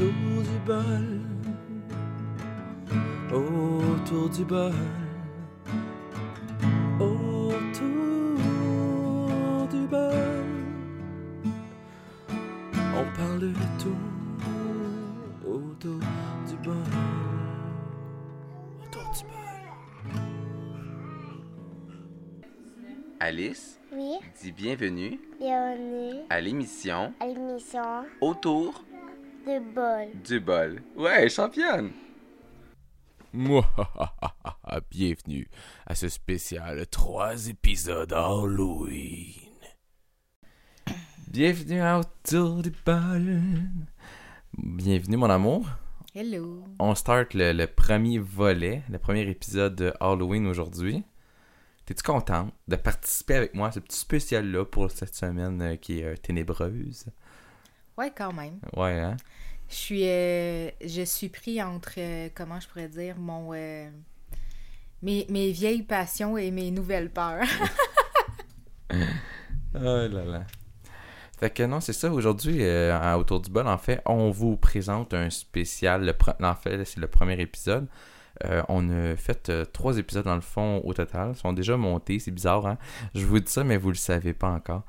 autour du bol, autour du bol, autour du bol. On parle de tout autour du bol, autour du bol. Alice, Oui, dis bienvenue bienvenue à l'émission à l'émission Autour de bol. du bol. Ouais, championne! Mouahahaha, Bienvenue à ce spécial 3 épisodes Halloween. Bienvenue à Autour du bol. Bienvenue mon amour. Hello. On start le, le premier volet, le premier épisode de Halloween aujourd'hui. T'es-tu contente de participer avec moi à ce petit spécial-là pour cette semaine euh, qui est euh, ténébreuse? Ouais, quand même. Ouais, hein? Je suis, euh, je suis pris entre, euh, comment je pourrais dire, mon, euh, mes, mes vieilles passions et mes nouvelles peurs. Oh là là. Fait que non, c'est ça. Aujourd'hui, euh, à Autour du bol, en fait, on vous présente un spécial. Le pre- En fait, c'est le premier épisode. Euh, on a fait euh, trois épisodes dans le fond au total. Ils sont déjà montés. C'est bizarre, hein? Je vous dis ça, mais vous le savez pas encore.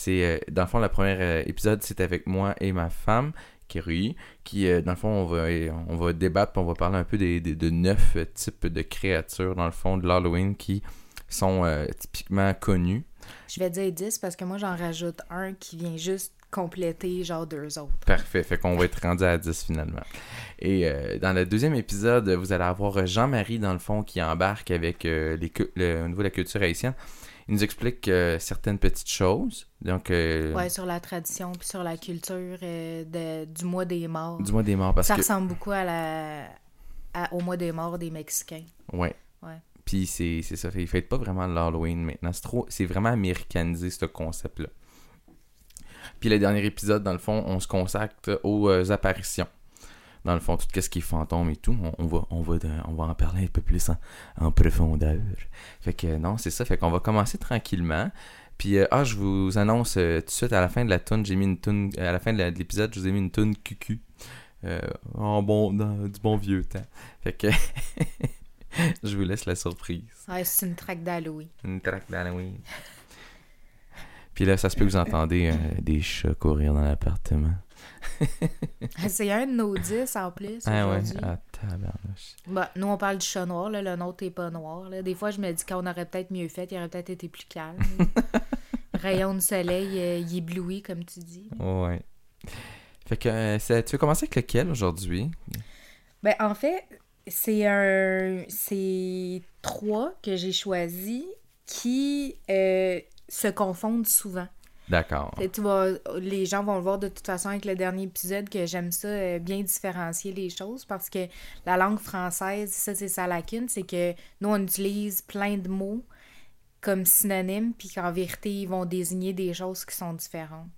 C'est euh, dans le fond, le premier euh, épisode, c'est avec moi et ma femme, Kerry, qui, euh, dans le fond, on va, on va débattre, puis on va parler un peu des, des- de neuf types de créatures, dans le fond, de l'Halloween qui sont euh, typiquement connues. je vais dire 10 parce que moi, j'en rajoute un qui vient juste compléter, genre, deux autres. Parfait, fait qu'on va être rendu à 10 finalement. Et euh, dans le deuxième épisode, vous allez avoir Jean-Marie, dans le fond, qui embarque avec euh, les le, au niveau de la culture haïtienne. Il nous explique euh, certaines petites choses. Donc, euh, Ouais, sur la tradition puis sur la culture euh, de, du mois des morts. du mois des morts, parce Ça que... ressemble beaucoup à la, à- au mois des morts des Mexicains. Ouais. Ouais. Puis c'est c'est ça, ils fêtent pas vraiment l'Halloween maintenant. C'est trop, c'est vraiment américanisé ce concept-là. Puis le dernier épisode, dans le fond, on se consacre aux apparitions. Dans le fond, tout ce qui est fantôme et tout, on, on va, on, va, on va en parler un peu plus en, en profondeur. Fait que non, c'est ça. Fait qu'on va commencer tranquillement. Puis, euh, ah, je vous annonce euh, tout de suite à la fin de la tune, j'ai mis une tune, à la fin de l'épisode, je vous ai mis une tune cucu. Euh, en bon, dans du bon vieux temps. Fait que je vous laisse la surprise. Ouais, c'est une traque d'Halloween. Une traque d'Halloween. Puis là, ça se peut que vous entendez euh, des chats courir dans l'appartement. c'est un de nos 10 en plus Ah ouais, aujourd'hui. ah. Bah, nous, on parle du chat noir, là, le nôtre n'est pas noir. Là. Des fois, je me dis qu'on aurait peut-être mieux fait, il aurait peut-être été plus calme. Rayon de soleil, euh, il éblouit, comme tu dis. Ouais. Fait que, euh, tu veux commencer avec lequel aujourd'hui? Ben, en fait, c'est un. C'est trois que j'ai choisis qui euh, se confondent souvent. D'accord. Et tu vas, les gens vont le voir de toute façon avec le dernier épisode que j'aime ça euh, bien différencier les choses parce que la langue française, ça c'est sa lacune, c'est que nous on utilise plein de mots comme synonymes puis qu'en vérité ils vont désigner des choses qui sont différentes.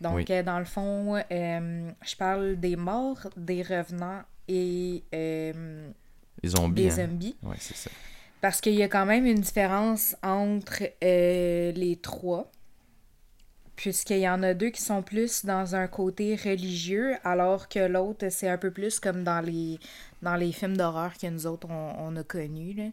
Donc Oui. euh, dans le fond, euh, je parle des morts, des revenants et Les zombies. des hein? zombies. Ouais, c'est ça. Parce qu'il y a quand même une différence entre les trois. Puisqu'il y en a deux qui sont plus dans un côté religieux, alors que l'autre, c'est un peu plus comme dans les, films d'horreur que nous autres, on, a connus. là.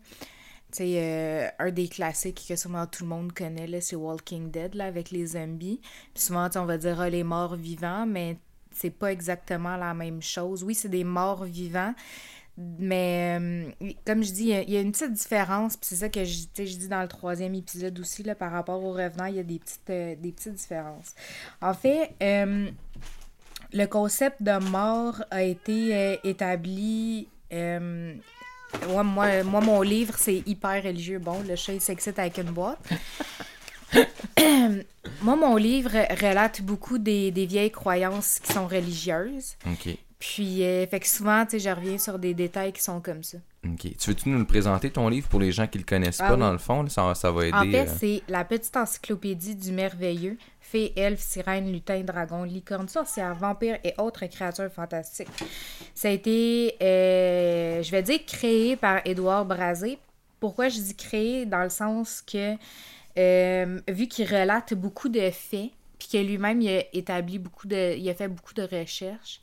Euh, un des classiques que sûrement tout le monde connaît, c'est Walking Dead, là, avec les zombies. Puis souvent, on va dire ah, les morts vivants, mais c'est pas exactement la même chose. Oui, c'est des morts vivants, mais euh, comme je dis, il y a- une petite différence, puis c'est ça que je, dis dans le troisième épisode aussi, là, par rapport aux revenants, il y a des petites, euh, des petites différences. En fait, euh, le concept de mort a été établi. ouais, moi, moi, mon livre, c'est hyper religieux. Bon, le chat, s'excite avec une boîte. moi, mon livre relate beaucoup des, des vieilles croyances qui sont religieuses. Puis, euh, fait que souvent, tu sais, je reviens sur des détails qui sont comme ça. OK. Tu veux-tu nous le présenter, ton livre, pour les gens qui le connaissent Ah pas, oui. dans le fond? là? Ça, ça va aider. En fait, euh, c'est la petite encyclopédie du merveilleux. Fées, elfes, sirènes, lutins, dragons, licornes, sorcières, vampires et autres créatures fantastiques. Ça a été, euh, je vais dire, créé par Édouard Brazé. Pourquoi je dis créé? Dans le sens que, euh, vu qu'il relate beaucoup de faits, puis que lui-même, il a établi beaucoup de... Il a fait beaucoup de recherches,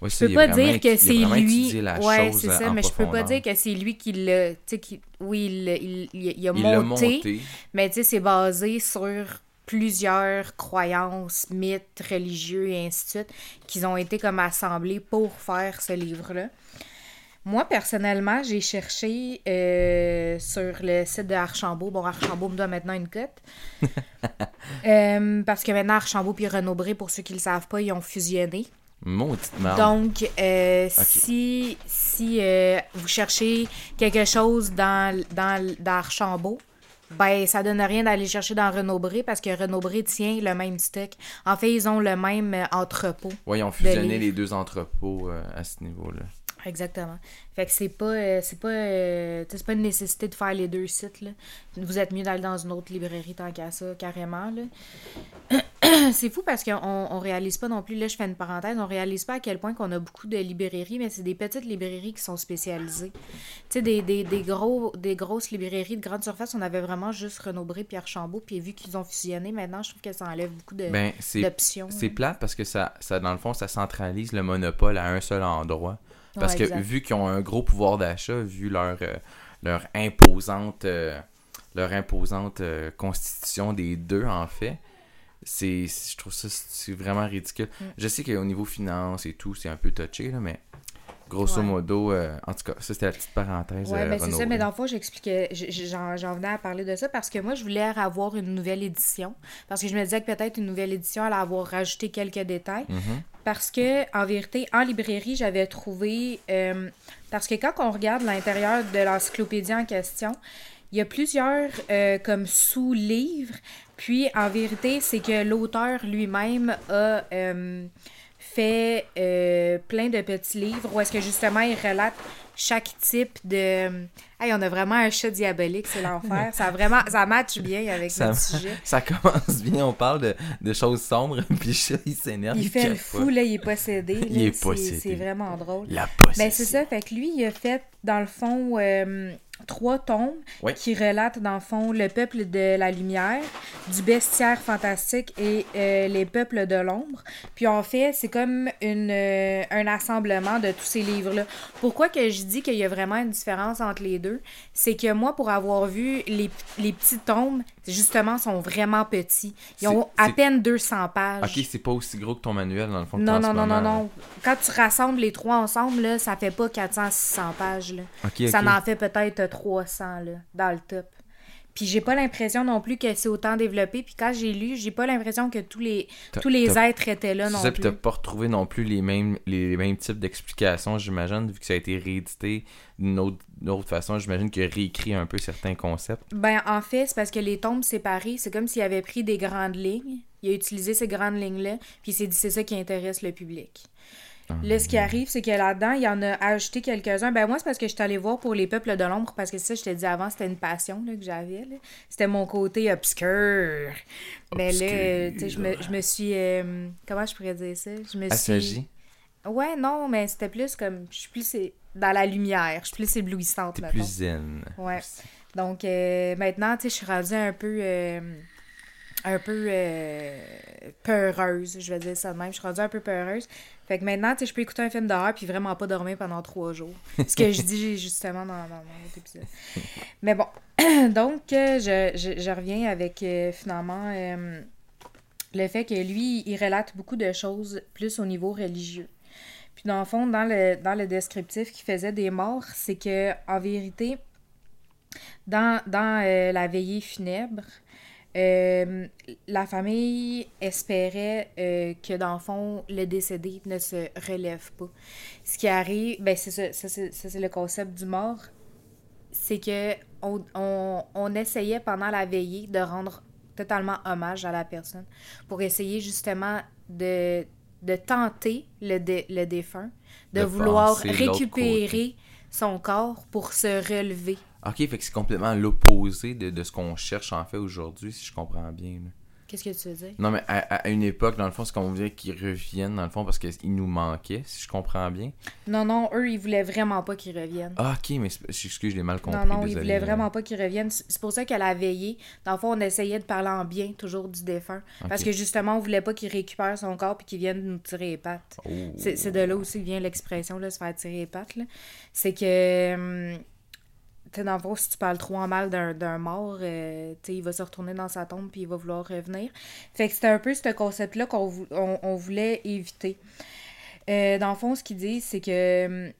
Ouais, Je peux pas vraiment dire que c'est lui. Ouais, c'est euh, ça, en mais je peux pas dire que c'est lui qui l'a. Tu sais, qui- oui, il, il, il- il a monté, monté. mais tu sais, c'est basé sur plusieurs croyances, mythes religieux et ainsi de suite, qui ont été comme assemblés pour faire ce livre-là. Moi, personnellement, j'ai cherché euh, sur le site de Archambault. Bon, Archambault me doit maintenant une cote. Euh, parce que maintenant, Archambault puis Renaud-Bré, pour ceux qui le savent pas, ils ont fusionné. Maudite merde. Donc, euh, si, si euh, vous cherchez quelque chose dans, dans, dans Archambault, ben, ça donne rien d'aller chercher dans Renaud-Bré parce que Renaud-Bré tient le même stock. En fait, ils ont le même euh, entrepôt. Ouais, ils ont fusionné les deux entrepôts euh, à ce niveau-là. Exactement. Fait que c'est pas, euh, c'est pas, euh, c'est pas une nécessité de faire les deux sites. Là. Vous êtes mieux d'aller dans une autre librairie tant qu'à ça, carrément. Là. c'est fou parce qu'on on réalise pas non plus, là je fais une parenthèse, on réalise pas à quel point qu'on a beaucoup de librairies, mais c'est des petites librairies qui sont spécialisées. Tu sais, des, des, des, gros, des grosses librairies de grande surface, on avait vraiment juste Renaud-Bré, Pierre Chambault, puis vu qu'ils ont fusionné, maintenant je trouve que ça enlève beaucoup de, Ben, c'est d'options. c'est plate parce que ça, ça, dans le fond, ça centralise le monopole à un seul endroit. Parce Ouais, que exact. vu qu'ils ont un gros pouvoir d'achat, vu leur, euh, leur imposante, euh, leur imposante euh, constitution des deux, en fait, c'est je trouve ça c'est vraiment ridicule. Mm. Je sais qu'au niveau finance et tout, c'est un peu touché, là, mais grosso Ouais. modo, euh, en tout cas, ça c'était la petite parenthèse. Ouais, euh, ben c'est ça, mais dans le fond, j'expliquais, j'en venais à parler de ça parce que moi, je voulais avoir une nouvelle édition. Parce que je me disais que peut-être une nouvelle édition allait avoir rajouté quelques détails. Mhm. Parce que, en vérité, en librairie, j'avais trouvé. euh, parce que quand on regarde l'intérieur de l'encyclopédie en question, il y a plusieurs euh, comme sous-livres. Puis, en vérité, c'est que l'auteur lui-même a euh, fait euh, plein de petits livres où est-ce que justement il relate chaque type de. Hey, on a vraiment un chat diabolique, c'est l'enfer. Ça vraiment, ça match bien avec Ça, notre sujet. ça commence bien, on parle de, de choses sombres, puis le chat, il s'énerve. Il fait le fou, là, il est possédé. Il là, est possédé. C'est vraiment drôle. La possession. Ben, c'est ça. Fait que lui, il a fait, dans le fond, euh, trois tomes Oui. qui relatent, dans le fond, le peuple de la lumière, du bestiaire fantastique et euh, les peuples de l'ombre. Puis, en fait, c'est comme une, euh, un assemblement de tous ces livres-là. Pourquoi que je dis qu'il y a vraiment une différence entre les deux? C'est que moi, pour avoir vu les, les petits tomes, justement, sont vraiment petits. Ils ont à peine 200 pages. Ok, c'est pas aussi gros que ton manuel, dans le fond. Non, non, non, non, non. Quand tu rassembles les trois ensemble, là, ça fait pas 400-600 pages. Là. Ça ok. en fait peut-être 300 là, dans le top. Puis j'ai pas l'impression non plus que c'est autant développé. Puis quand j'ai lu, j'ai pas l'impression que tous les, tous les êtres étaient là non ça, puis plus. t'as pas retrouvé non plus les mêmes, les mêmes types d'explications, j'imagine, vu que ça a été réédité d'une autre, autre façon. J'imagine qu'il a réécrit un peu certains concepts. Ben, en fait, c'est parce que les tombes séparées, c'est comme s'il avait pris des grandes lignes. Il a utilisé ces grandes lignes-là, puis il s'est dit c'est ça qui intéresse le public. Là, ce qui arrive, c'est que là-dedans, il y en a ajouté quelques-uns. Ben, moi, c'est parce que je suis allée voir pour les peuples de l'ombre, parce que ça, je t'ai dit avant, c'était une passion là, que j'avais. C'était mon côté obscur. Mais là, tu sais, je me, je me suis. euh, comment je pourrais dire ça? Je me suis. Ouais, non, mais c'était plus comme. Je suis plus dans la lumière. Je suis plus éblouissante, mettons. plus zen. Ouais. Donc, euh, maintenant, tu sais, je suis rendue un peu. euh, un peu euh, peureuse, je vais dire ça de même. Je suis rendue un peu peureuse. Fait que maintenant, tu sais, je peux écouter un film d'horreur puis vraiment pas dormir pendant trois jours. Ce que je dis justement dans, dans mon épisode. Mais bon, donc, euh, je, je, reviens avec euh, finalement euh, le fait que lui, il relate beaucoup de choses plus au niveau religieux. Puis dans le fond, dans le, dans le descriptif qu'il faisait des morts, c'est que en vérité, dans, dans la veillée funèbre, euh, la famille espérait euh, que, dans le fond, le décédé ne se relève pas. Ce qui arrive, ben c'est ça, ça, c'est le concept du mort, c'est que on, on, on essayait pendant la veillée de rendre totalement hommage à la personne pour essayer justement de, de tenter le, dé- le défunt, de, De vouloir récupérer son corps pour se relever. Ok, fait que c'est complètement l'opposé de, de ce qu'on cherche en fait aujourd'hui, si je comprends bien. Qu'est-ce que tu veux dire? Non, mais à, à une époque, dans le fond, c'est qu'on voulait qu'ils reviennent, dans le fond, parce qu'ils nous manquaient, si je comprends bien. Non, non, eux, ils voulaient vraiment pas qu'ils reviennent. Ah, ok, mais excuse, je l'ai mal compris. non, non, ils désolé. voulaient vraiment pas qu'ils reviennent. C'est pour ça qu'elle a veillé. Dans le fond, on essayait de parler en bien, toujours du défunt. Parce que justement, on voulait pas qu'il récupère son corps puis qu'il vienne nous tirer les pattes. Oh. C'est de là aussi que vient l'expression, là, se faire tirer les pattes. C'est que, hum, tu dans le fond, si tu parles trop en mal d'un mort, euh, il va se retourner dans sa tombe puis il va vouloir revenir. Fait que c'était un peu ce concept-là qu'on vou- on, on voulait éviter. Euh, dans le fond, ce qu'ils disent, c'est que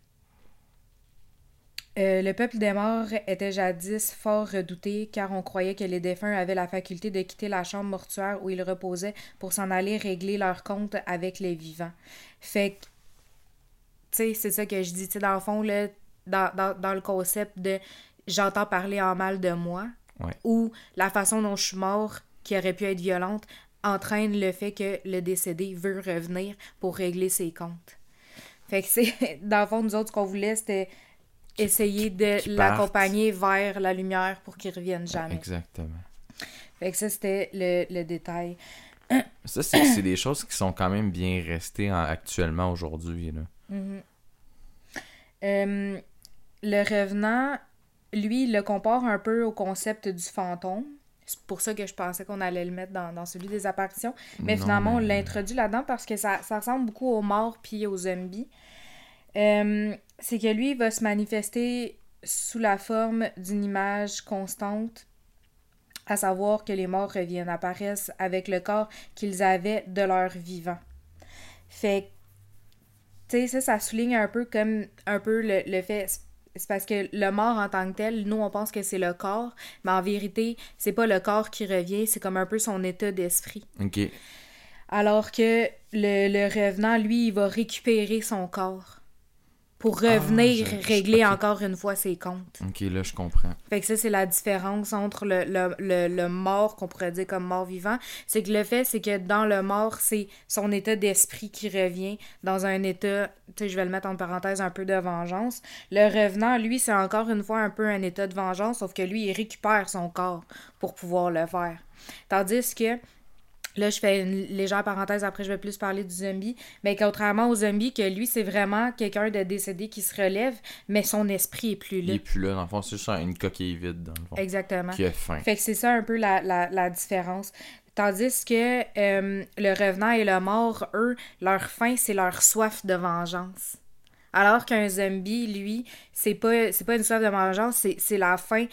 euh, le peuple des morts était jadis fort redouté car on croyait que les défunts avaient la faculté de quitter la chambre mortuaire où ils reposaient pour s'en aller régler leur compte avec les vivants. Fait que, tu sais, c'est ça que je dis, tu sais, dans le fond, là, dans, dans, dans le concept de j'entends parler en mal de moi Ouais. ou la façon dont je suis mort, qui aurait pu être violente, entraîne le fait que le décédé veut revenir pour régler ses comptes. Fait que c'est, dans le fond, nous autres, ce qu'on voulait, c'était essayer de l'accompagner vers la lumière pour qu'il revienne jamais. Exactement. Fait que ça, c'était le, le détail. Ça, c'est c'est des choses qui sont quand même bien restées en- actuellement aujourd'hui. là. Euh, le revenant, lui, il le compare un peu au concept du fantôme. C'est pour ça que je pensais qu'on allait le mettre dans, dans celui des apparitions. Mais Non, finalement, on l'introduit là-dedans parce que ça, ça ressemble beaucoup aux morts puis aux zombies. Euh, c'est que lui, il va se manifester sous la forme d'une image constante, à savoir que les morts reviennent, apparaissent avec le corps qu'ils avaient de leur vivant. Fait que tu sais, ça, ça souligne un peu comme un peu le, le fait. C'est parce que le mort en tant que tel, nous, on pense que c'est le corps, mais en vérité, c'est pas le corps qui revient, c'est comme un peu son état d'esprit. Ok. Alors que le, le revenant, lui, il va récupérer son corps pour revenir Ah, je- régler encore une fois ses comptes. Ok, là, je comprends. Fait que ça, c'est la différence entre le, le, le, le mort, qu'on pourrait dire comme mort vivant. C'est que le fait, c'est que dans le mort, c'est son état d'esprit qui revient dans un état, tu sais, je vais le mettre en parenthèse, un peu de vengeance. Le revenant, lui, c'est encore une fois un peu un état de vengeance, sauf que lui, il récupère son corps pour pouvoir le faire. Tandis que Là, je fais une légère parenthèse, après je vais plus parler du zombie. Mais contrairement au zombie, que lui, c'est vraiment quelqu'un de décédé qui se relève, mais son esprit est plus Il là. est plus là, dans le fond, c'est juste une coquille vide, dans le fond. Exactement. Qui a faim. Fait que c'est ça un peu la, la, la différence. Tandis que euh, le revenant et le mort, eux, leur faim, c'est leur soif de vengeance. Alors qu'un zombie, lui, c'est pas, c'est pas une soif de vengeance, c'est, c'est la faim.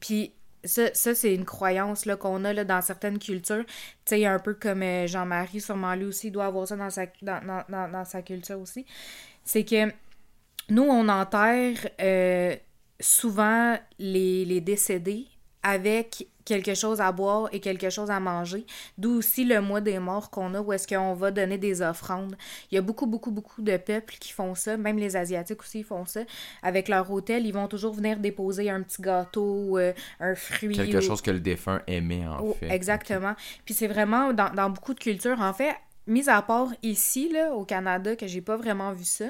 Puis ça, ça c'est une croyance qu'on a là, dans certaines cultures. Tu sais, un peu comme euh, Jean-Marie, sûrement lui aussi, doit avoir ça dans sa, dans, dans, sa culture aussi. C'est que nous, on enterre euh, souvent les décédés avec quelque chose à boire et quelque chose à manger. D'où aussi le mois des morts qu'on a, où est-ce qu'on va donner des offrandes. Il y a beaucoup, beaucoup, beaucoup de peuples qui font ça, même les Asiatiques aussi font ça. Avec leur hôtel, ils vont toujours venir déposer un petit gâteau, euh, un fruit. Quelque ou- chose que le défunt aimait, en Oh, fait. exactement. Puis c'est vraiment dans, dans beaucoup de cultures. En fait, mis à part ici, là, au Canada, que j'ai pas vraiment vu ça,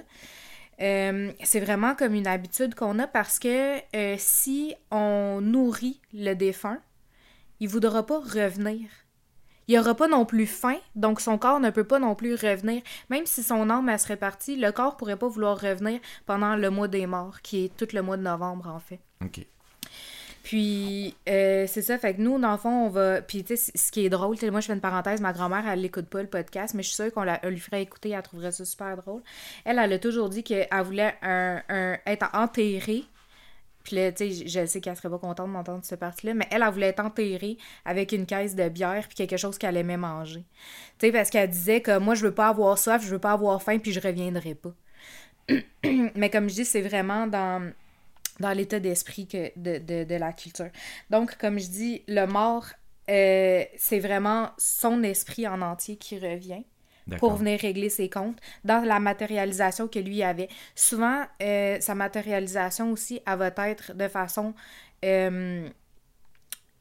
euh, c'est vraiment comme une habitude qu'on a parce que euh, si on nourrit le défunt, il voudra pas revenir. Il aura pas non plus faim, donc son corps ne peut pas non plus revenir. Même si son âme elle serait partie, le corps pourrait pas vouloir revenir pendant le mois des morts, qui est tout le mois de novembre en fait. Ok. Puis, euh, c'est ça, fait que nous, dans le fond, on va. Puis, tu sais, ce qui est drôle, moi, je fais une parenthèse, ma grand-mère, elle l'écoute pas le podcast, mais je suis sûre qu'on lui ferait écouter, elle trouverait ça super drôle. Elle, elle a toujours dit qu'elle voulait un, un- être enterrée. Puis là, je sais qu'elle serait pas contente d'entendre cette partie-là, mais elle, elle voulait être enterrée avec une caisse de bière puis quelque chose qu'elle aimait manger. Tu parce qu'elle disait que moi, je veux pas avoir soif, je veux pas avoir faim, puis je reviendrai pas. mais comme je dis, c'est vraiment dans l'état d'esprit de, de, de la culture. Donc, comme je dis, le mort, euh, c'est vraiment son esprit en entier qui revient pour venir régler ses comptes dans la matérialisation que lui avait. Souvent, euh, sa matérialisation aussi, elle va être de façon... euh,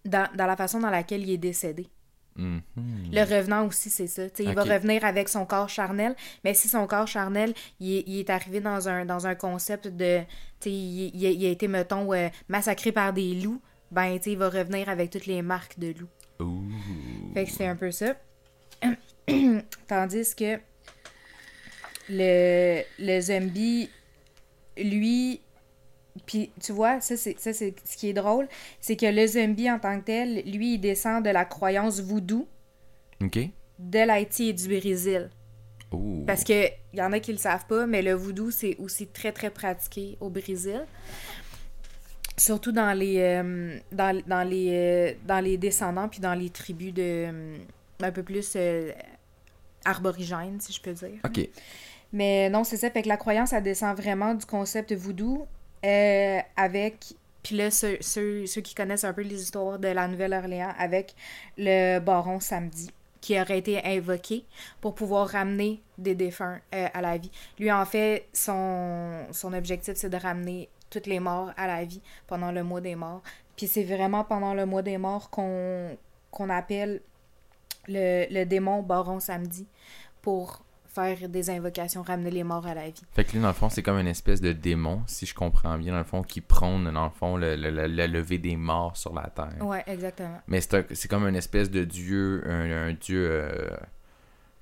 dans, dans la façon dans laquelle il est décédé. Mhm. Le revenant aussi, c'est ça. Il va revenir avec son corps charnel, mais si son corps charnel, il est, il est arrivé dans un, dans un concept de... Il, il a- été, mettons, euh, massacré par des loups, ben, il va revenir avec toutes les marques de loups. Fait que c'est un peu ça. Tandis que le, le zombie, lui, puis tu vois, ça c'est ce qui est drôle, c'est que le zombie en tant que tel, lui, il descend de la croyance voodoo de l'Haïti et du Brésil. Parce que y en a qui le savent pas, mais le voodoo, c'est aussi très, très pratiqué au Brésil. Surtout dans les, euh, dans, dans les, euh, dans les descendants puis dans les tribus de euh, un peu plus euh, arborigènes, si je peux dire. OK. Mais non, c'est ça. Fait que la croyance, elle descend vraiment du concept voodoo euh, avec. Puis là, ceux, ceux, ceux qui connaissent un peu les histoires de la Nouvelle-Orléans, avec le baron samedi, qui aurait été invoqué pour pouvoir ramener des défunts euh, à la vie. Lui, en fait, son, son objectif, c'est de ramener toutes les morts à la vie pendant le mois des morts. Puis c'est vraiment pendant le mois des morts qu'on qu'on appelle le, le démon baron samedi pour faire des invocations, ramener les morts à la vie. Fait que lui, dans le fond, c'est comme une espèce de démon, si je comprends bien, dans le fond, qui prône, dans le fond, le, le, le- la levée des morts sur la terre. Ouais, exactement. Mais c'est un- comme une espèce de dieu, un, un dieu euh,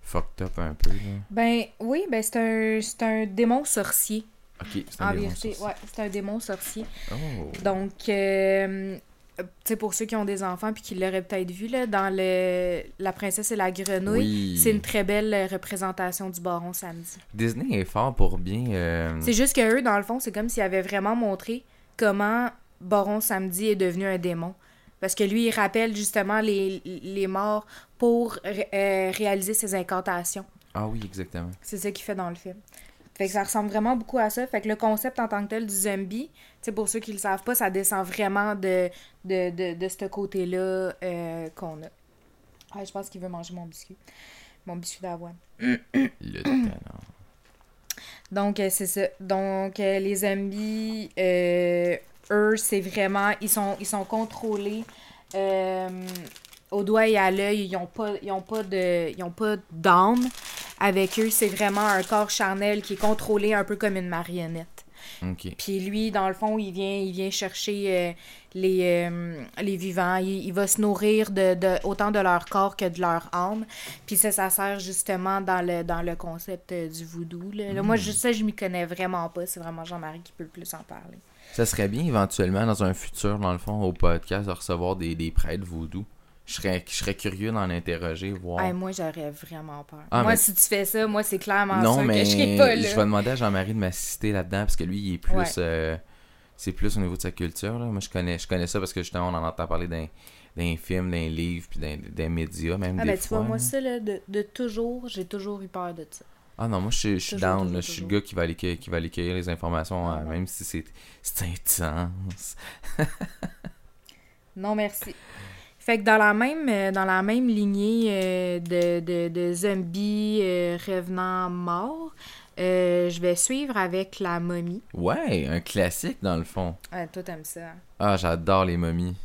fucked up un peu, là. Ben oui, ben c'est un, un démon sorcier. Ok, c'est un En démon, vérité, ça. ouais, c'est un démon sorcier. Oh. Donc, euh, tu sais, pour ceux qui ont des enfants puis qui l'auraient peut-être vu, là, dans le La princesse et la grenouille, Oui. c'est une très belle euh, représentation du baron samedi. Disney est fort pour bien... euh, C'est juste que eux, dans le fond, c'est comme s'ils avaient vraiment montré comment Baron Samedi est devenu un démon. Parce que lui, il rappelle justement les, les morts pour ré- euh, réaliser ses incantations. Ah oui, exactement. C'est ça qu'il fait dans le film. Fait que ça ressemble vraiment beaucoup à ça. Fait que le concept en tant que tel du zombie, tu sais, pour ceux qui le savent pas, ça descend vraiment de, de, de, de ce côté-là euh, qu'on a. Ah, je pense qu'il veut manger mon biscuit. Mon biscuit d'avoine. Le talent. Donc, euh, c'est ça. Donc, euh, les zombies, euh, eux, c'est vraiment. Ils sont, ils sont contrôlés euh, au doigt et à l'œil. Ils n'ont pas, ils ont pas de- ils ont pas d'âme avec eux. C'est vraiment un corps charnel qui est contrôlé un peu comme une marionnette. Puis lui, dans le fond, il vient, il vient chercher euh, les, euh, les vivants. Il, il va se nourrir de, de- autant de leur corps que de leur âme. Puis ça, ça sert justement dans le, dans le concept euh, du voodoo. là. Là, Moi, je, ça, je m'y connais vraiment pas. C'est vraiment Jean-Marie qui peut le plus en parler. Ça serait bien éventuellement dans un futur, dans le fond, au podcast, de recevoir des, des prêtres vaudous. Je serais, je serais curieux d'en interroger, voir. Hey, moi, j'aurais vraiment peur. Ah, moi, mais- si tu fais ça, moi, c'est clairement non, sûr mais que je serais pas je vais demander à Jean-Marie de m'assister là-dedans parce que lui, il est plus. Ouais. euh, c'est plus au niveau de sa culture. Là. Moi, je connais, je connais ça parce que justement, on en entend parler d'un d'un film, d'un livre, puis d'un média, même Ah, des ben, tu fois. vois, moi, là. ça, là, de, de toujours, j'ai toujours eu peur de ça. Ah non, moi, je suis- je suis down. toujours, là. Je suis le gars qui va aller, qui va aller cueillir les informations, Ah, ouais. même si c'est c'est intense. Non, merci. Fait que dans la même, euh, dans la même lignée euh, de, de, de zombies euh, revenant morts, euh, je vais suivre avec la momie. Ouais, un classique dans le fond. Ouais, toi, t'aimes ça. Ah, j'adore les momies.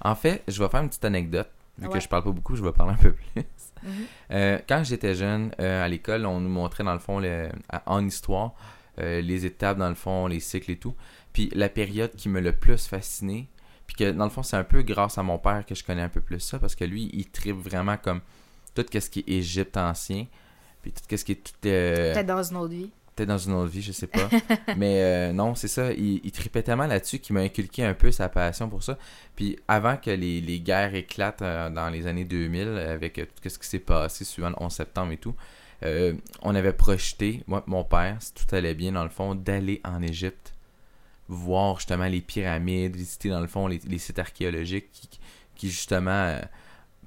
En fait, je vais faire une petite anecdote. Vu Ouais. que je parle pas beaucoup, je vais parler un peu plus. Mhm. Euh, quand j'étais jeune, euh, à l'école, on nous montrait dans le fond, le- en histoire, les étapes dans le fond, les cycles et tout. Puis la période qui me le plus fasciné, puis que dans le fond, c'est un peu grâce à mon père que je connais un peu plus ça, parce que lui, il tripe vraiment comme tout ce qui est Égypte ancien, puis tout ce qui est tout... euh, Peut-être dans une autre vie. Peut-être dans une autre vie, je sais pas. Mais euh, non, c'est ça. Il, il tripait tellement là-dessus qu'il m'a inculqué un peu sa passion pour ça. Puis avant que les, les guerres éclatent euh, dans les années 2000, avec euh, tout ce qui s'est passé suivant le 11 septembre et tout, on avait projeté, moi mon père, si tout allait bien dans le fond, d'aller en Égypte, voir justement les pyramides, visiter dans le fond les, sites archéologiques qui, justement euh,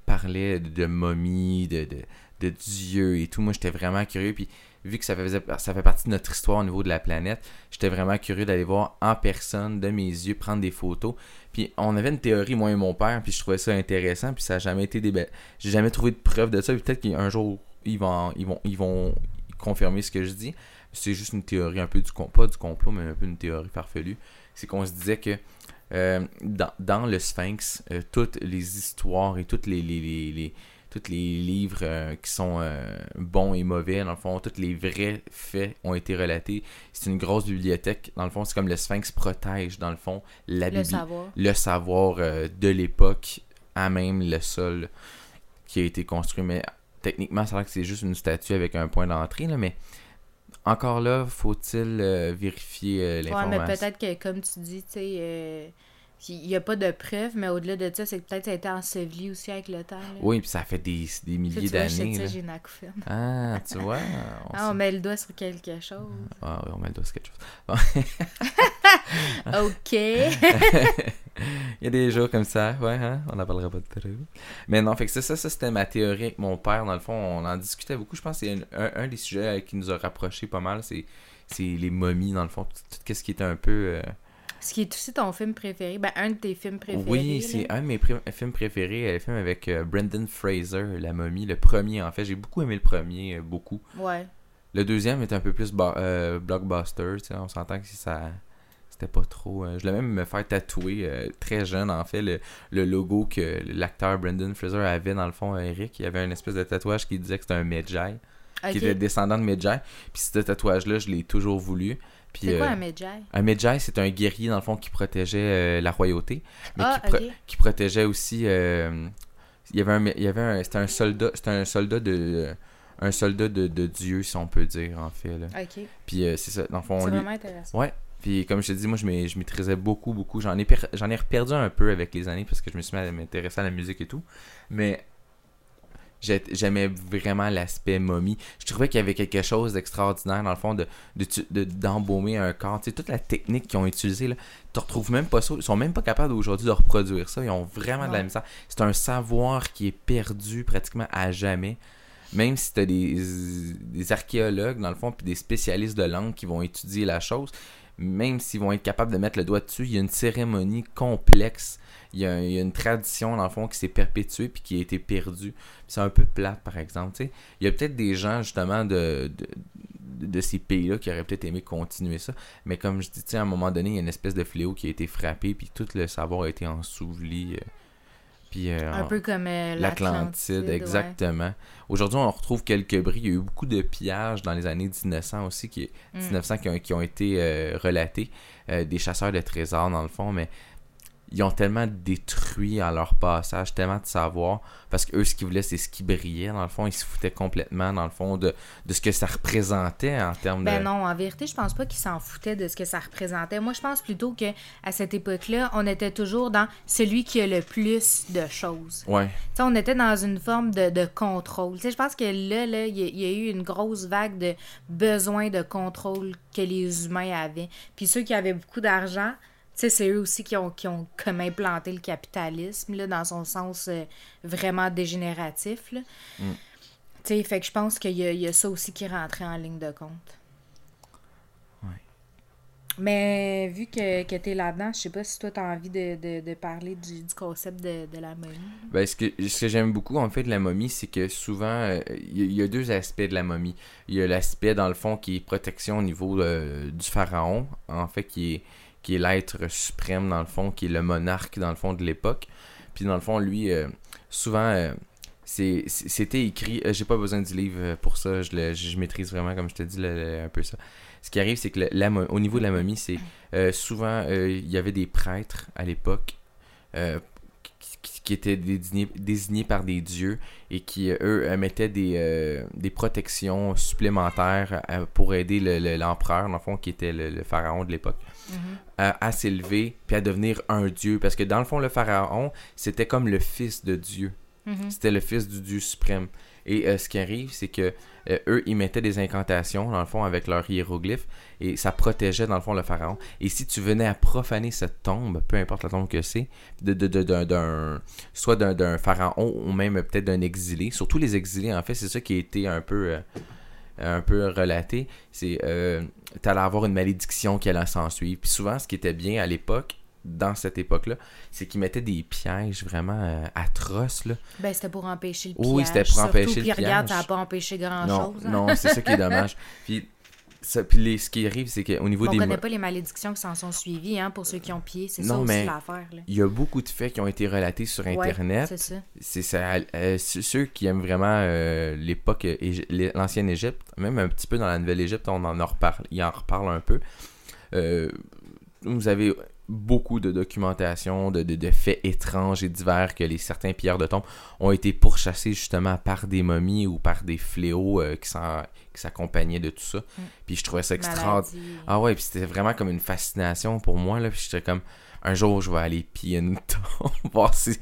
parlaient de, momies, de, de, de dieux et tout. Moi, j'étais vraiment curieux. Puis vu que ça faisait ça fait partie de notre histoire au niveau de la planète, j'étais vraiment curieux d'aller voir en personne, de mes yeux, prendre des photos. Puis on avait une théorie, moi et mon père, puis je trouvais ça intéressant, puis ça n'a jamais été des J'ai jamais trouvé de preuve de ça, peut-être qu'un jour, ils vont, ils, vont, ils vont confirmer ce que je dis. C'est juste une théorie un peu du com- pas du complot, mais un peu une théorie farfelue. C'est qu'on se disait que euh, dans, dans le Sphinx, euh, toutes les histoires et toutes les, les, les, les- tous les livres euh, qui sont euh, bons et mauvais, dans le fond, tous les vrais faits ont été relatés. C'est une grosse bibliothèque. Dans le fond, c'est comme le Sphinx protège, dans le fond, la Le savoir. le savoir euh, de l'époque à même le sol. qui a été construit, mais techniquement, a l'air que c'est juste une statue avec un point d'entrée, là, mais encore là, faut-il euh, vérifier euh, Ouais, l'information? mais peut-être que, comme tu dis, tu sais, euh, il n'y a pas de preuves, mais au-delà de ça, c'est que peut-être ça a été enseveli aussi avec le temps. là. Oui, puis ça fait des, des milliers d'années. que là. j'ai une acouphène. Ah, tu vois. on Ah, on sait- met le doigt sur quelque chose. Ah, oui, on met le doigt sur quelque chose. OK. Il y a des jours comme ça, ouais, hein? On n'en parlera pas de trop. Mais non, fait que ça, ça, ça, c'était ma théorie avec mon père. Dans le fond, on en discutait beaucoup. Je pense que c'est un, des sujets euh, qui nous a rapprochés pas mal. C'est, c'est les momies, dans le fond. Tout, tout ce qui était un peu. euh, Ce qui est aussi ton film préféré. Ben, un de tes films préférés. Oui, c'est un de mes films préférés. euh, Le film avec euh, Brendan Fraser, La momie. Le premier, en fait. J'ai beaucoup aimé le premier, euh, beaucoup. Ouais. Le deuxième est un peu plus euh, blockbuster, on s'entend que ça c'était pas trop je l'ai même me faire tatouer très jeune en fait le, le logo que l'acteur Brendan Fraser avait dans le fond Eric, il y avait une espèce de tatouage qui disait que c'était un Medjay, qui était descendant de Medjay, puis ce tatouage là, je l'ai toujours voulu. C'est quoi euh, un Medjay? un Medjay, c'est un guerrier dans le fond qui protégeait euh, la royauté, mais Ah, qui, pro- qui protégeait aussi euh, il y avait un il y avait un c'était un soldat, c'était un soldat de un soldat de, de Dieu si on peut dire en fait là. Ok. Puis euh, c'est ça, dans le fond, C'est lui... vraiment intéressant. Ouais, puis comme je te dis, moi je maîtrisais beaucoup, beaucoup. J'en ai, per- j'en ai perdu un peu avec les années parce que je me suis mis à m'intéresser à la musique et tout. Mais j'aimais vraiment l'aspect momie. Je trouvais qu'il y avait quelque chose d'extraordinaire dans le fond de, de, d'embaumer un corps. Tu sais, toute la technique qu'ils ont utilisée, là, tu retrouves même pas ça. Ils sont même pas capables aujourd'hui de reproduire ça. Ils ont vraiment de la misère. C'est un savoir qui est perdu pratiquement à jamais. Même si tu as des, des archéologues, dans le fond, puis des spécialistes de langue qui vont étudier la chose, même s'ils vont être capables de mettre le doigt dessus, il y a une cérémonie complexe. Il y a, il y a une tradition, dans le fond, qui s'est perpétuée puis qui a été perdue. C'est un peu plate, par exemple. Il y a peut-être des gens, justement, de, de, ces pays-là qui auraient peut-être aimé continuer ça. Mais comme je dis, à un moment donné, il y a une espèce de fléau qui a été frappé, puis tout le savoir a été ensouveli. euh, puis, euh, Un peu comme euh, L'Atlantide, ouais. exactement. Aujourd'hui, on retrouve quelques bris. Il y a eu beaucoup de pillages dans les années 1900 aussi, qui, Mm. 1900 qui, ont, qui ont été euh, relatés. Euh, des chasseurs de trésors, dans le fond, mais ils ont tellement détruit à leur passage, tellement de savoir, parce qu'eux, ce qu'ils voulaient, c'est ce qui brillait, dans le fond. Ils se foutaient complètement, dans le fond, de, de ce que ça représentait en termes Ben de... non, en vérité, je pense pas qu'ils s'en foutaient de ce que ça représentait. Moi, je pense plutôt que à cette époque-là, on était toujours dans celui qui a le plus de choses. Ouais, on était dans une forme de, de contrôle. Tu sais, je pense que là, là, il y, a- il y a eu une grosse vague de besoin de contrôle que les humains avaient. Puis ceux qui avaient beaucoup d'argent, sais, c'est eux aussi qui ont, qui ont comme implanté le capitalisme, là, dans son sens euh, vraiment dégénératif, là. Mm. Tu sais, fait que je pense qu'il y, y a ça aussi qui rentrait en ligne de compte. Ouais. Mais vu que, que tu es là-dedans, je sais pas si toi, tu as envie de, de, de parler du, du concept de, de la momie. Ben, ce que, ce que j'aime beaucoup en fait de la momie, c'est que souvent, euh, il y, a- il y a deux aspects de la momie. Il y a l'aspect dans le fond qui est protection au niveau euh, du pharaon, en fait, qui est, qui est l'être suprême dans le fond, qui est le monarque dans le fond de l'époque. Puis dans le fond, lui, euh, souvent, euh, c'était écrit, euh, j'ai pas besoin du livre euh, pour ça, je, le- je maîtrise vraiment, comme je te dis, le- le- un peu ça. Ce qui arrive, c'est que le- la au niveau de la momie, c'est souvent, il y avait des prêtres à l'époque. qui, étaient désignés, par des dieux et qui, eux, mettaient des, des protections supplémentaires pour aider le- le- l'empereur, dans le fond, qui était le, le pharaon de l'époque, à, à s'élever puis à devenir un dieu. Parce que dans le fond, le pharaon, c'était comme le fils de Dieu. Mhm. C'était le fils du Dieu suprême. Et euh, ce qui arrive, c'est que euh, eux, ils mettaient des incantations, dans le fond, avec leurs hiéroglyphes, et ça protégeait, dans le fond, le pharaon. Et si tu venais à profaner cette tombe, peu importe la tombe que c'est, de, de, de- soit d'un, d'un pharaon ou même peut-être d'un exilé, surtout les exilés, en fait, c'est ça qui a été un peu, euh, un peu relaté, c'est euh, t'allais avoir une malédiction qui allait s'en suivre. Puis souvent, ce qui était bien à l'époque, dans cette époque-là, c'est qu'ils mettaient des pièges vraiment euh, atroces, là. Ben, c'était pour empêcher le piège. Oui, c'était pour empêcher le puis regarde, piège. ça n'a pas empêché Non, grand-chose. hein. non, c'est ça qui est dommage. Puis, ça, puis les- ce qui arrive, c'est qu'au niveau On des... connaît mo- pas les malédictions qui s'en sont suivies, hein, pour ceux qui ont pied. C'est ça aussi l'affaire. Il y a beaucoup de faits qui ont été relatés sur Ouais, Internet. c'est ça. ça, euh, ceux qui aiment vraiment euh, l'époque, euh, l'ancienne Égypte, même un petit peu dans la Nouvelle Égypte, on en, en reparle, il en reparle un peu. Euh, vous avez beaucoup de documentation, de, de- de faits étranges et divers que les certains pilleurs de tombes ont été pourchassés justement par des momies ou par des fléaux euh, qui s'accompagnaient de tout ça. Puis je trouvais ça extraordinaire. Ah ouais, puis c'était vraiment comme une fascination pour moi, là. Puis j'étais comme, un jour, je vais aller piller une tombe, voir si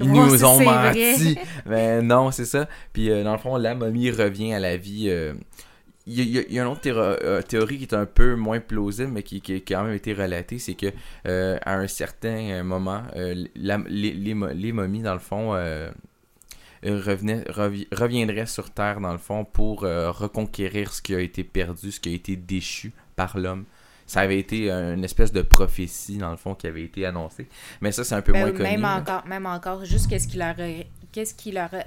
ils nous si ont menti. vrai. Mais non, c'est ça. Puis euh, dans le fond, la momie revient à la vie. euh, Il y, a- il y une autre euh, théorie qui est un peu moins plausible, mais qui, qui a quand même été relatée, c'est que euh, à un certain euh, moment, euh, la- les, les mo- les momies, dans le fond, euh, revenaient, revi- reviendraient sur Terre, dans le fond, pour reconquérir ce qui a été perdu, ce qui a été déchu par l'homme. Ça avait été une espèce de prophétie, dans le fond, qui avait été annoncée. Mais ça, c'est un peu Ben, moins connu. même là. encore, même encore, juste qu'est-ce qui leur a, qu'est-ce qui leur a-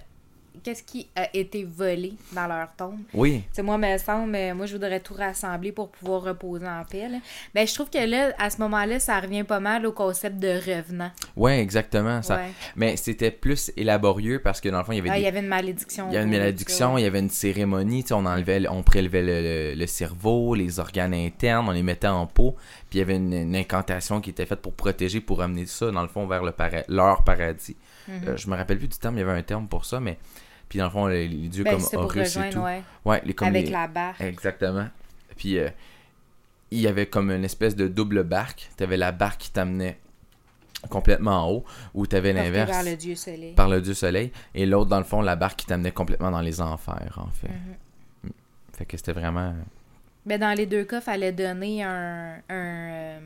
qu'est-ce qui a été volé dans leur tombe. Oui, sais, moi, me semble, euh, moi, je voudrais tout rassembler pour pouvoir reposer en paix. là. Ben, je trouve que là, à ce moment-là, ça revient pas mal au concept de revenant. ouais, exactement. Ça. Ouais. Mais c'était plus élaborieux parce que dans le fond, il y avait Ah, des il y avait une malédiction. Il y avait une malédiction, il y avait une cérémonie, on enlevait, on prélevait le, le- le cerveau, les organes internes, on les mettait en pot, puis il y avait une, une incantation qui était faite pour protéger, pour amener ça, dans le fond, vers le para- leur paradis. Mhm. Euh, je me rappelle plus du terme, il y avait un terme pour ça, mais puis dans le fond, les, les dieux Ben, comme Horus et tout. ouais. Ouais, les comme Avec les- la barre. Exactement. Puis euh, il y avait comme une espèce de double barque. Tu avais la barque qui t'amenait complètement en haut, ou tu avais portée l'inverse vers le dieu soleil. par le dieu soleil, et l'autre, dans le fond, la barque qui t'amenait complètement dans les enfers, en fait. Mhm. Mm. Fait que c'était vraiment. Ben, dans les deux cas, fallait donner un. un euh,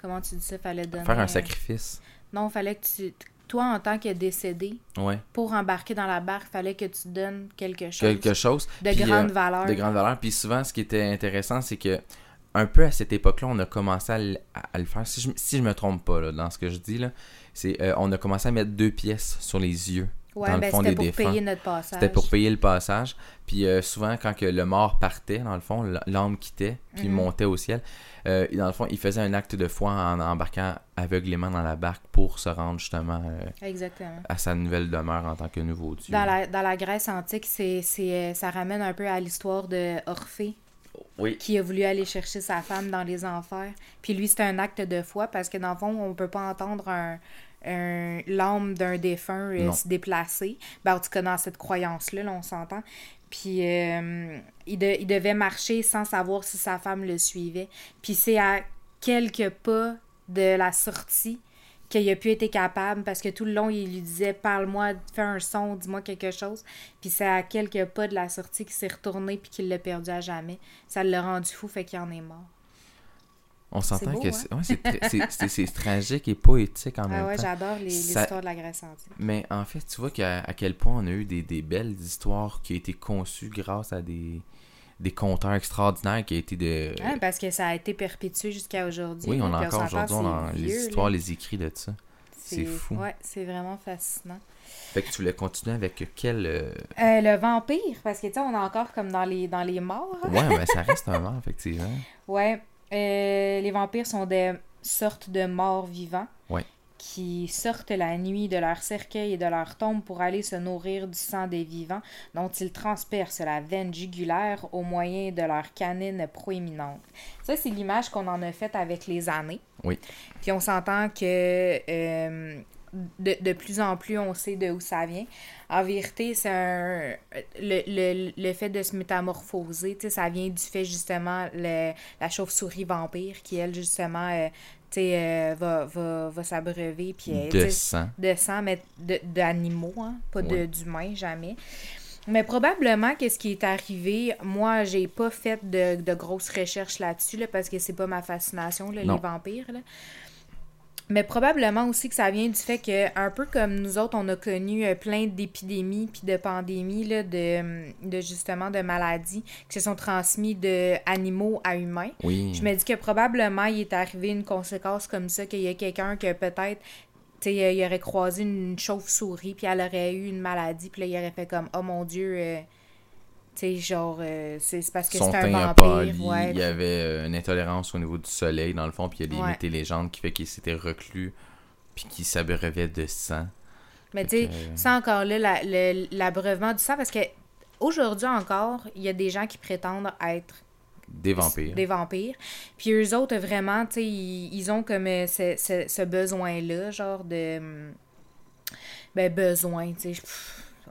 comment tu dis ça? Fallait donner. Faire un sacrifice. Non, fallait que tu. Toi, en tant que décédé, Ouais. pour embarquer dans la barque, fallait que tu donnes quelque chose. Quelque chose. de Puis, grande euh, valeur. De grande valeur. Puis souvent, ce qui était intéressant, c'est que un peu à cette époque-là, on a commencé à, le- à- à le faire. Si je, si je me trompe pas là, dans ce que je dis, là, c'est euh, on a commencé à mettre deux pièces sur les yeux. Ouais, dans le ben fond c'était des pour défunts. payer notre passage. C'était pour payer le passage. Puis euh, souvent, quand que le mort partait, dans le fond, l'âme quittait, puis Mhm. montait au ciel. Euh, dans le fond, il faisait un acte de foi en embarquant aveuglément dans la barque pour se rendre justement euh, Exactement. à sa nouvelle demeure en tant que nouveau dieu. Dans la, dans la Grèce antique, c'est, c'est, euh, ça ramène un peu à l'histoire de Orphée, Oui. qui a voulu aller chercher sa femme dans les enfers. Puis lui, c'était un acte de foi parce que dans le fond, on peut pas entendre un, un- l'âme d'un défunt euh, se déplacer. Ben, en tout cas, dans cette croyance-là, là, on s'entend. Puis euh, il, il devait marcher sans savoir si sa femme le suivait. Puis c'est à quelques pas de la sortie qu'il a pu être capable parce que tout le long, il lui disait Parle-moi, fais un son, dis-moi quelque chose. Puis c'est à quelques pas de la sortie qu'il s'est retourné puis qu'il l'a perdu à jamais. Ça l'a rendu fou, fait qu'il en est mort. On s'entend que hein? c'est, ouais, tragique et poétique en même Ah ouais, temps. j'adore les, Ça- histoires de la Grèce antique. Mais en fait, tu vois qu'à à quel point on a eu des, des belles histoires qui ont été conçues grâce à des, des conteurs extraordinaires qui ont été de... Ouais, parce que ça a été perpétué jusqu'à aujourd'hui. oui, on a encore aujourd'hui, les vieux, histoires, là. les écrits de ça. C'est fou. Ouais, c'est vraiment fascinant. Fait que tu voulais continuer avec quel... euh, Euh, le vampire, parce que tu sais, on est encore comme dans les, dans les morts. hein. Ouais, mais ça reste un mort, effectivement. Ouais. Euh, les vampires sont des sortes de morts vivants. Ouais. Qui sortent la nuit de leur cercueil et de leur tombe pour aller se nourrir du sang des vivants, dont ils transpercent la veine jugulaire au moyen de leurs canines proéminentes. Ça, c'est l'image qu'on en a faite avec les années. Oui. Puis on s'entend que euh, de, de plus en plus, on sait de où ça vient. En vérité, c'est un, le, le, le fait de se métamorphoser, tu sais, ça vient du fait justement le, la chauve-souris vampire qui, elle, justement, euh, tu sais, euh, va, va, va s'abreuver. Puis, euh, De sang. de sang, mais d'animaux, hein, pas Ouais. d'humains, jamais. Mais probablement que ce qui est arrivé, moi, j'ai pas fait de, de grosses recherches là-dessus, là, parce que c'est pas ma fascination, là, les vampires. là. Mais probablement aussi que ça vient du fait que, un peu comme nous autres, on a connu euh, plein d'épidémies puis de pandémies, là, de, de justement de maladies qui se sont transmises de animaux à humains. Oui. Je me dis que probablement il est arrivé une conséquence comme ça, qu'il y a quelqu'un que peut-être, tu sais, il aurait croisé une chauve-souris, puis elle aurait eu une maladie, puis là, il aurait fait comme, oh mon Dieu, euh, sais, genre, euh, c'est parce que c'est un vampire. ouais. il y avait euh, une intolérance au niveau du soleil, dans le fond, puis il y a des Ouais. mythes et légendes qui fait qu'il s'était reclus, puis qu'il s'abreuvait de sang. Mais tu sais, que, euh, c'est encore là la- l'abreuvement du sang, parce que aujourd'hui encore, il y a des gens qui prétendent être Des vampires. Des vampires. Puis eux autres, vraiment, tu sais, ils, ils ont comme euh, ce, ce- ce besoin-là, genre de. hum, Ben, besoin, tu sais.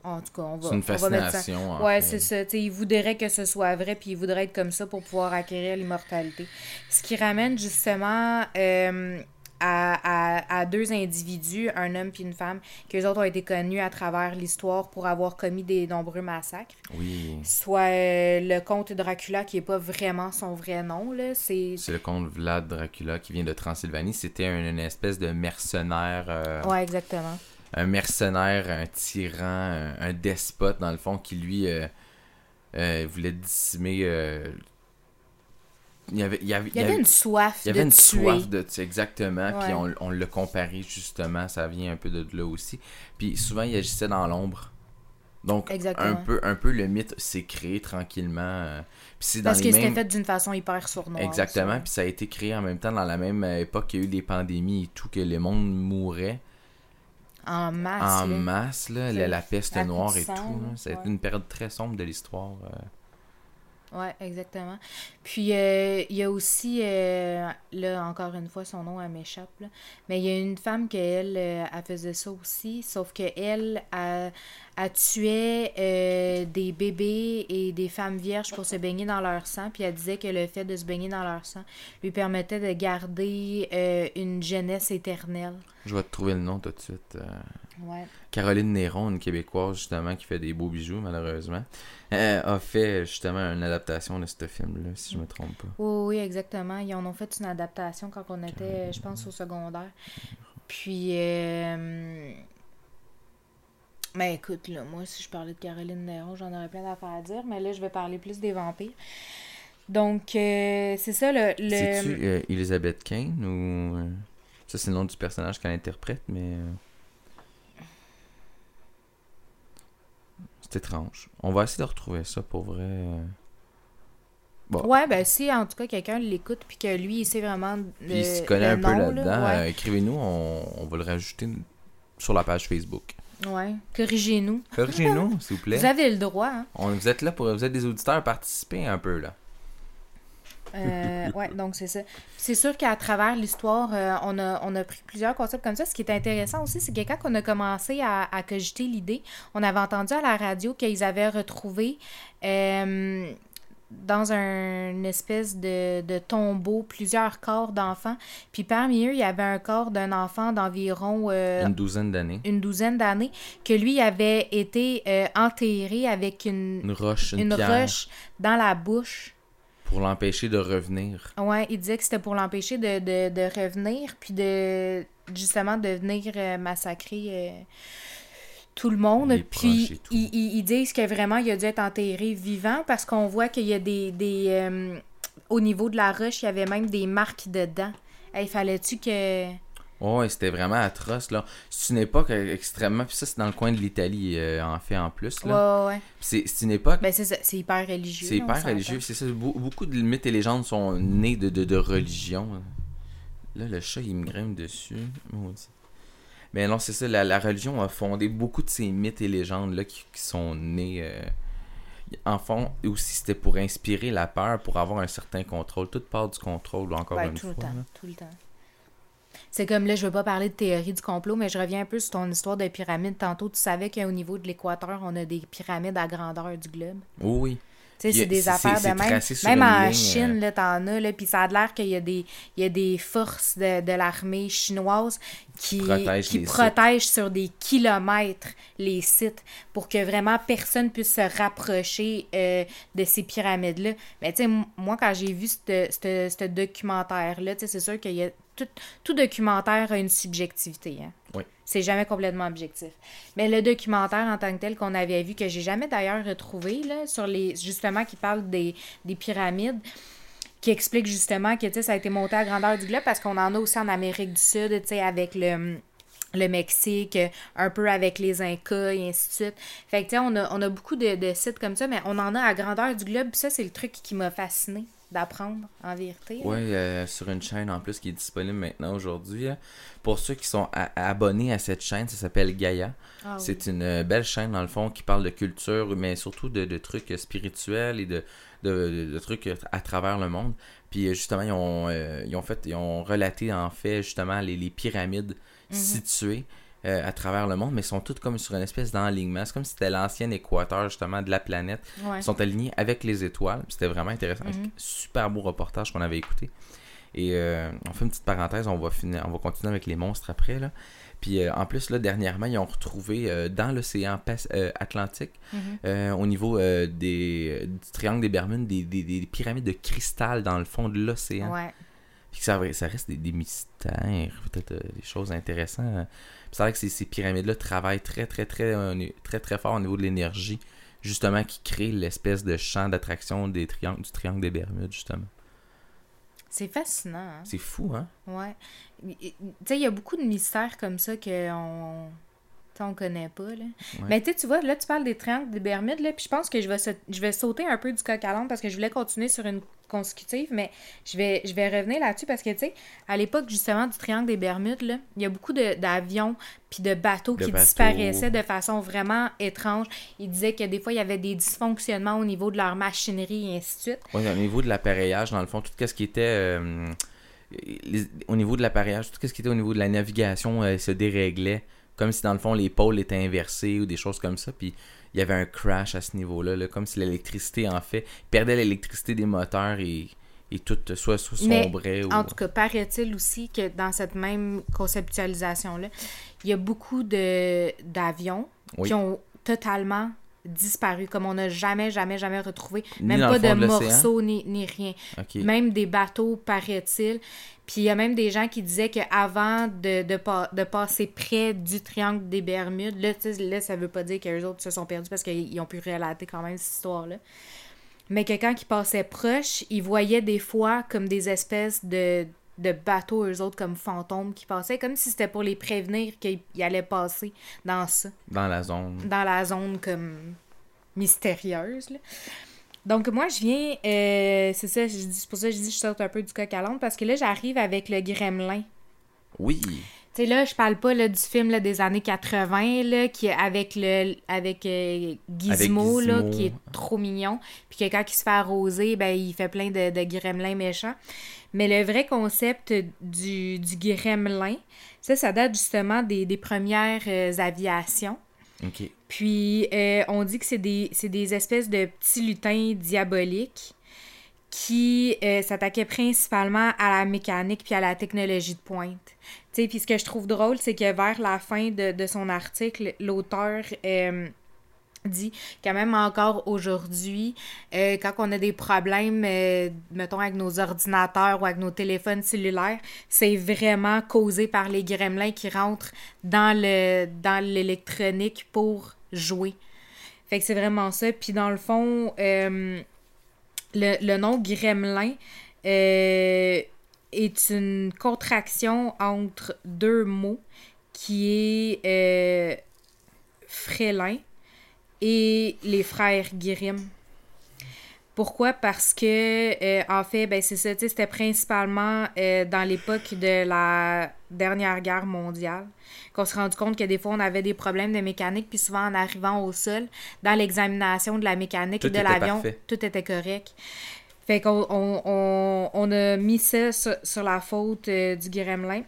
En tout cas, on va. C'est une on va mettre ça- fascination. Ouais, c'est ça. Tu sais, ils voudraient que ce soit vrai, puis ils voudraient être comme ça pour pouvoir acquérir l'immortalité. Ce qui ramène justement euh, à, à- à deux individus, un homme puis une femme, qu'eux autres ont été connus à travers l'histoire pour avoir commis des nombreux massacres. Oui. Soit euh, le comte Dracula, qui n'est pas vraiment son vrai nom, là. C'est. C'est le comte Vlad Dracula qui vient de Transylvanie. C'était un- une espèce de mercenaire. euh, Ouais, exactement. Un mercenaire, un tyran, un, despote, dans le fond, qui lui euh, euh, voulait décimer. euh, il y avait, il y avait, Il y avait une soif il y avait de une tuer. soif de tuer, exactement. Puis on, on l'a comparé justement, ça vient un peu de là aussi. Puis souvent, il agissait dans l'ombre. Donc, Exactement. un peu, un peu le mythe s'est créé tranquillement. Puis Parce c'était mêmes... fait d'une façon hyper sournoise. Exactement, ça. puis ça a été créé en même temps dans la même époque qu'il y a eu les pandémies et tout, que le monde mourait En masse. en là. masse, là, la, la peste noire et tout. Ça a été une période très sombre de l'histoire. euh. Ouais, exactement. Puis euh, il y a aussi, euh, là encore une fois, son nom elle m'échappe, là. mais il y a une femme qui elle, euh, elle faisait ça aussi, sauf que elle, tuait euh, des bébés et des femmes vierges pour se baigner dans leur sang, puis elle disait que le fait de se baigner dans leur sang lui permettait de garder une jeunesse éternelle. Je vais te trouver le nom tout de suite. Ouais. Caroline Néron, une Québécoise justement qui fait des beaux bijoux malheureusement, euh, a fait justement une adaptation de ce film-là, si je me trompe pas. Oui, oui, exactement. Ils en ont fait une adaptation quand on était, je pense, au secondaire. Puis, euh... mais écoute, là, moi, si je parlais de Caroline Néron, j'en aurais plein d'affaires à dire, mais là, je vais parler plus des vampires. Donc, euh, c'est ça, le... le... C'est-tu euh, Elizabeth Kane ou. Ça, c'est le nom du personnage qu'elle interprète, mais. C'est étrange. On va essayer de retrouver ça pour vrai. Bon. Ouais, ben si, en tout cas, quelqu'un l'écoute, puis que lui, il sait vraiment le, Puis il se connaît un peu là, là-dedans. ouais. euh, Écrivez-nous, on, on va le rajouter sur la page Facebook. Ouais. Corrigez-nous. Corrigez-nous, s'il vous plaît. Vous avez le droit, hein. On- vous êtes là pour. Vous êtes des auditeurs, participez un peu là. Euh, ouais, donc c'est ça. C'est sûr qu'à travers l'histoire, euh, on, a, on a pris plusieurs concepts comme ça. Ce qui est intéressant aussi, c'est que quand on a commencé à, à cogiter l'idée, on avait entendu à la radio qu'ils avaient retrouvé euh, dans un une espèce de, de tombeau plusieurs corps d'enfants. Puis parmi eux, il y avait un corps d'un enfant d'environ euh, Une douzaine d'années. une douzaine d'années, que lui avait été euh, enterré avec une, Une roche, une, une pierre. roche dans la bouche. Pour l'empêcher de revenir. Ouais, il disait que c'était pour l'empêcher de, de, de revenir, puis de justement de venir euh, massacrer euh, tout le monde. Les Puis ils disent que vraiment il a dû être enterré vivant parce qu'on voit qu'il y a des. des euh, au niveau de la roche, il y avait même des marques dedans. Il fallait-tu que. Oh, ouais, c'était vraiment atroce là. C'est une époque extrêmement. Puis ça, c'est dans le coin de l'Italie, euh, en fait, en plus. Ouais, Là. ouais, ouais. Puis C'est c'est une époque. Ben, c'est hyper religieux. c'est hyper religieux. C'est ça. Be- beaucoup de mythes et légendes sont nés de, de, de religion. Là, le chat, il me grimpe dessus. Maudit. Mais non, c'est ça. La, la religion a fondé beaucoup de ces mythes et légendes là qui, qui sont nés. euh, En fond, aussi, c'était pour inspirer la peur, pour avoir un certain contrôle. Toute part du contrôle, encore Ouais, une tout fois. le temps, tout le temps. C'est comme là, je veux pas parler de théorie du complot, mais je reviens un peu sur ton histoire de pyramide. Tantôt, tu savais qu'au niveau de l'équateur, on a des pyramides à grandeur du globe. Oui, oui. Tu sais, Puis, c'est des affaires de même. Même en ligne, Chine, euh. là, t'en as, là, puis ça a l'air qu'il y a des, il y a des forces de, de l'armée chinoise qui, protègent qui protègent sur des kilomètres les sites pour que vraiment personne puisse se rapprocher euh, de ces pyramides-là. Mais tu sais, moi, quand j'ai vu ce documentaire-là, tu sais, c'est sûr qu'il y a tout, tout documentaire a une subjectivité. Hein? Oui. C'est jamais complètement objectif. Mais le documentaire en tant que tel qu'on avait vu, que j'ai jamais d'ailleurs retrouvé, là, sur les. justement, qui parle des, des pyramides, qui explique justement que ça a été monté à grandeur du globe parce qu'on en a aussi en Amérique du Sud, avec le Mexique, un peu avec les Incas et ainsi de suite. Fait que, tu sais, on a, beaucoup de, sites comme ça, mais on en a à grandeur du globe. Ça, c'est le truc qui m'a fasciné d'apprendre, en vérité. Ouais, euh, sur une chaîne en plus qui est disponible maintenant aujourd'hui. hein. Pour ceux qui sont abonnés à cette chaîne, ça s'appelle Gaia. Ah oui. C'est une euh, belle chaîne dans le fond qui parle de culture, mais surtout de, de trucs euh, spirituels et de, de, de trucs à travers le monde. Puis justement, ils ont, euh, ils ont fait, ils ont relaté en fait justement les, les pyramides Mhm. situées euh, à travers le monde, mais sont toutes comme sur une espèce d'enlignement. C'est comme si c'était l'ancien équateur justement de la planète. Ouais. Ils sont alignés avec les étoiles. C'était vraiment intéressant. Mhm. Super beau reportage qu'on avait écouté. Et euh, on fait une petite parenthèse, on va finir, on va continuer avec les monstres après là. Puis euh, en plus là dernièrement ils ont retrouvé euh, dans l'océan Atlantique, Mhm. au niveau des du triangle des Bermudes, des, des- des pyramides de cristal dans le fond de l'océan. Ouais. Puis ça, ça reste des, des mystères, peut-être des choses intéressantes. C'est vrai que ces, ces pyramides-là travaillent très, très, très, euh, très, très fort au niveau de l'énergie, justement, qui crée l'espèce de champ d'attraction des triangles, du triangle des Bermudes, justement. C'est fascinant. Hein? C'est fou, hein? Ouais. Tu sais, il y a beaucoup de mystères comme ça qu'on on connaît pas. Là. Mais tu sais, tu vois, là, tu parles des triangles des Bermudes, là, puis je pense que je vais, sa- je vais sauter un peu du coq à l'âne parce que je voulais continuer sur une consécutive, mais je vais, je vais revenir là-dessus parce que, tu sais, à l'époque, justement, du triangle des Bermudes, là, il y a beaucoup de- d'avions puis de bateaux De qui bateaux. disparaissaient de façon vraiment étrange. Ils disaient que des fois, il y avait des dysfonctionnements au niveau de leur machinerie et ainsi de suite. Ouais, au niveau de l'appareillage, dans le fond, tout ce qui était. euh, les- au niveau de l'appareillage, tout ce qui était au niveau de la navigation euh, se déréglait. Comme si, dans le fond, les pôles étaient inversés ou des choses comme ça. Puis il y avait un crash à ce niveau-là. là, comme si l'électricité, en fait, perdait l'électricité des moteurs et, et tout soit, Mais, sombrait. ou... En tout cas, paraît-il aussi que dans cette même conceptualisation-là, il y a beaucoup de d'avions Oui. qui ont totalement disparu, comme on n'a jamais, jamais, jamais retrouvé. Même pas de morceaux ni, ni rien. Même des bateaux, paraît-il. Puis il y a même des gens qui disaient qu'avant de, de, pa- de passer près du triangle des Bermudes, là, là ça veut pas dire qu'eux autres se sont perdus parce qu'ils ont pu relater quand même cette histoire-là. Mais que quand ils passaient proche, ils voyaient des fois comme des espèces de, de bateaux, eux autres, comme fantômes qui passaient, comme si c'était pour les prévenir qu'ils ils allaient passer dans ça, Dans la zone. dans la zone comme mystérieuse. là. Donc moi, je viens, euh, c'est ça, c'est pour ça que je dis que je saute un peu du coq à l'âne, parce que là, j'arrive avec le gremlin. Oui. Tu sais, là, je parle pas là, du film là, des années 80, là, qui, avec, le, avec euh, Gizmo, Avec là, qui est trop mignon. Puis que quand il se fait arroser, ben, il fait plein de, de gremlins méchants. Mais le vrai concept du, du gremlin, ça, ça date justement des, des premières euh, aviations. Puis, euh, on dit que c'est des, des espèces de petits lutins diaboliques qui euh, s'attaquaient principalement à la mécanique puis à la technologie de pointe. Tu sais, puis ce que je trouve drôle, c'est que vers la fin de, de son article, l'auteur euh, dit quand même encore aujourd'hui, euh, quand on a des problèmes, euh, mettons, avec nos ordinateurs ou avec nos téléphones cellulaires, c'est vraiment causé par les gremlins qui rentrent dans le dans l'électronique pour jouer. Fait que c'est vraiment ça. Puis dans le fond, euh, le, le nom gremlin est une contraction entre deux mots qui est frélin et les frères Grimm. Pourquoi? Parce que, euh, en fait, ben, c'est ça, c'était principalement euh, dans l'époque de la dernière guerre mondiale qu'on s'est rendu compte que des fois, on avait des problèmes de mécanique, puis souvent, en arrivant au sol, dans l'examination de la mécanique Tout de l'avion, tout était correct. Fait qu'on on, on- on a mis ça sur, sur la faute euh, du gremlin.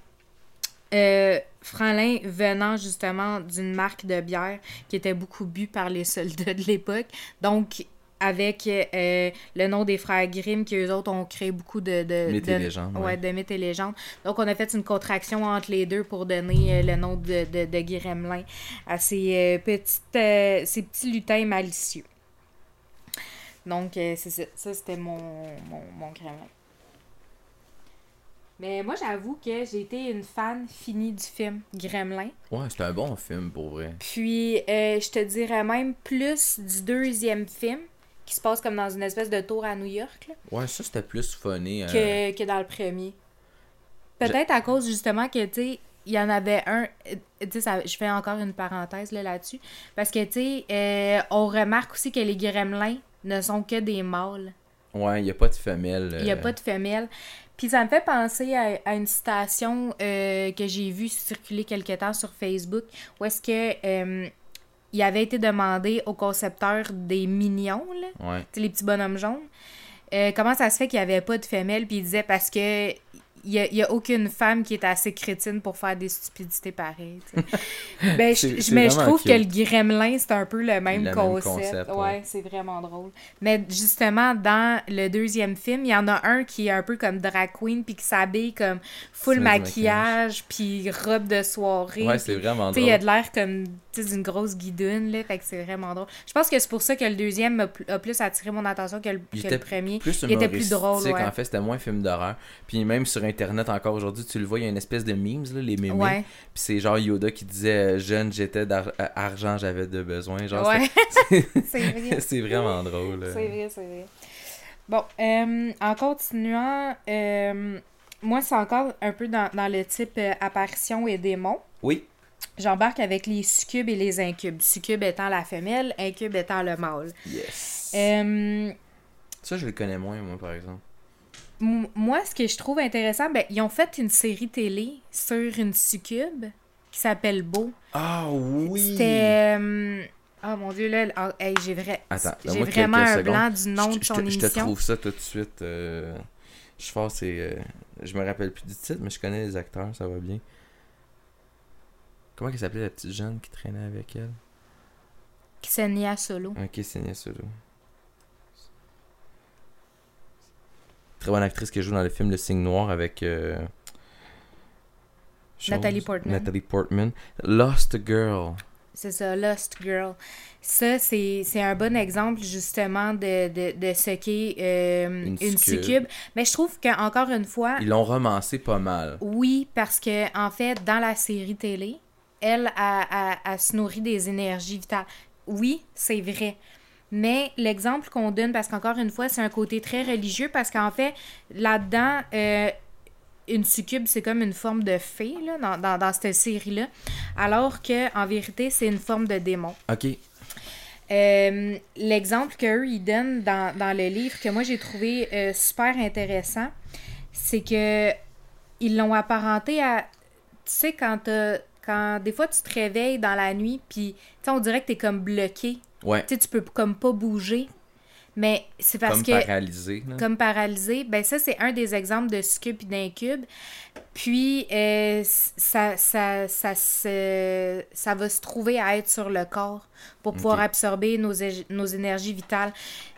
Franlin venant justement d'une marque de bière qui était beaucoup bu par les soldats de l'époque. Donc, avec euh, le nom des frères Grimm, qui eux autres ont créé beaucoup de... de Mythes et de- légendes, Ouais, ouais. de mythes et légendes. Donc, on a fait une contraction entre les deux pour donner euh, le nom de, de, de Gremlin à ces, euh, petites, ces petits lutins malicieux. Donc, c'est ça. Ça, c'était mon, mon, mon gremlin. Mais moi, j'avoue que j'ai été une fan finie du film Gremlin. Ouais, c'est un bon film pour vrai. Puis, euh, je te dirais même plus du deuxième film, qui se passe comme dans une espèce de tour à New York, là, Ouais, ça c'était plus funny. euh, que, que dans le premier. Peut-être à cause justement que, tu sais, il y en avait un. euh, Tu sais, je fais encore une parenthèse là, là-dessus. Parce que, tu sais, euh, on remarque aussi que les gremlins ne sont que des mâles. Ouais, il n'y a pas de femelle. Il n'y a pas de femelle. Puis ça me fait penser à, à une citation euh, que j'ai vue circuler quelque temps sur Facebook où est-ce que euh, il avait été demandé au concepteur des mignons, là, Ouais. les petits bonhommes jaunes, euh, comment ça se fait qu'il n'y avait pas de femelles, puis il disait parce que il y a, y a aucune femme qui est assez crétine pour faire des stupidités pareilles. ben, je- mais je trouve que le gremlin, c'est un peu le même Le même concept. concept, ouais, ouais. c'est vraiment drôle. Mais justement, dans le deuxième film, il y en a un qui est un peu comme drag queen, puis qui s'habille comme full maquillage, puis robe de soirée. Ouais, c'est vraiment sais, il a drôle. de l'air comme d'une grosse guidoune, là, fait que c'est vraiment drôle. Je pense que c'est pour ça que le deuxième a, pl- a plus attiré mon attention que le, que premier. Plus il était plus drôle, ouais. En fait, c'était moins film d'horreur. Puis même sur Internet, encore aujourd'hui, tu le vois, il y a une espèce de memes, là, les mémés. Ouais, Puis c'est genre Yoda qui disait euh, Jeune, j'étais d'argent, j'avais de besoin. Genre, ouais, c'est- vrai. vraiment drôle. euh. C'est vrai, c'est vrai. Bon, euh, en continuant, euh, moi, c'est encore un peu dans, dans le type euh, apparition et démon. Oui. J'embarque avec les succubes et les incubes. Succube étant la femelle, incube étant le mâle. Yes. Euh, Ça, je le connais moins, moi, par exemple. Moi, ce que je trouve intéressant, ben, ils ont fait une série télé sur une succube qui s'appelle Beau. Ah oui! C'était. euh, Oh mon dieu, là, ah, hey, j'ai vrai... Vraiment un secondes. blanc du nom je, de je son te, je te émission. trouve ça tout de suite. euh, je c'est. euh, je me rappelle plus du titre, mais je connais les acteurs, ça va bien. Comment elle s'appelait la petite jeune qui traînait avec elle? Ksenia Solo. Ok, c'est Nia Solo. Très bonne actrice qui joue dans le film Le Signe Noir avec. euh, Nathalie Portman. Nathalie Portman. Lost Girl. C'est ça, Lost Girl. Ça, c'est un bon exemple, justement, de, de, de ce qu'est euh, Une une, succube. succube. Mais je trouve qu'encore une fois, Ils l'ont romancé pas mal. Oui, parce que en fait, dans la série télé, elle a, a- a se nourrit des énergies vitales. Oui, c'est vrai. Mais l'exemple qu'on donne, parce qu'encore une fois, c'est un côté très religieux, parce qu'en fait, là-dedans, euh, une succube, c'est comme une forme de fée, là, dans, dans, dans cette série-là, alors que en vérité, c'est une forme de démon. Ok. Euh, L'exemple qu'eux, ils donnent dans, dans le livre, que moi j'ai trouvé euh, super intéressant, c'est que ils l'ont apparenté à. Tu sais, quand Quand des fois tu te réveilles dans la nuit, puis tu on dirait que t'es comme bloqué. Ouais. Tu sais, tu peux comme pas bouger. Mais c'est parce Comme que paralysé. là. comme paralysé, ben ça, c'est un des exemples de succube et d'incube. Puis, euh, ça, ça, ça, se- ça va se trouver à être sur le corps pour pouvoir absorber nos, nos énergies vitales.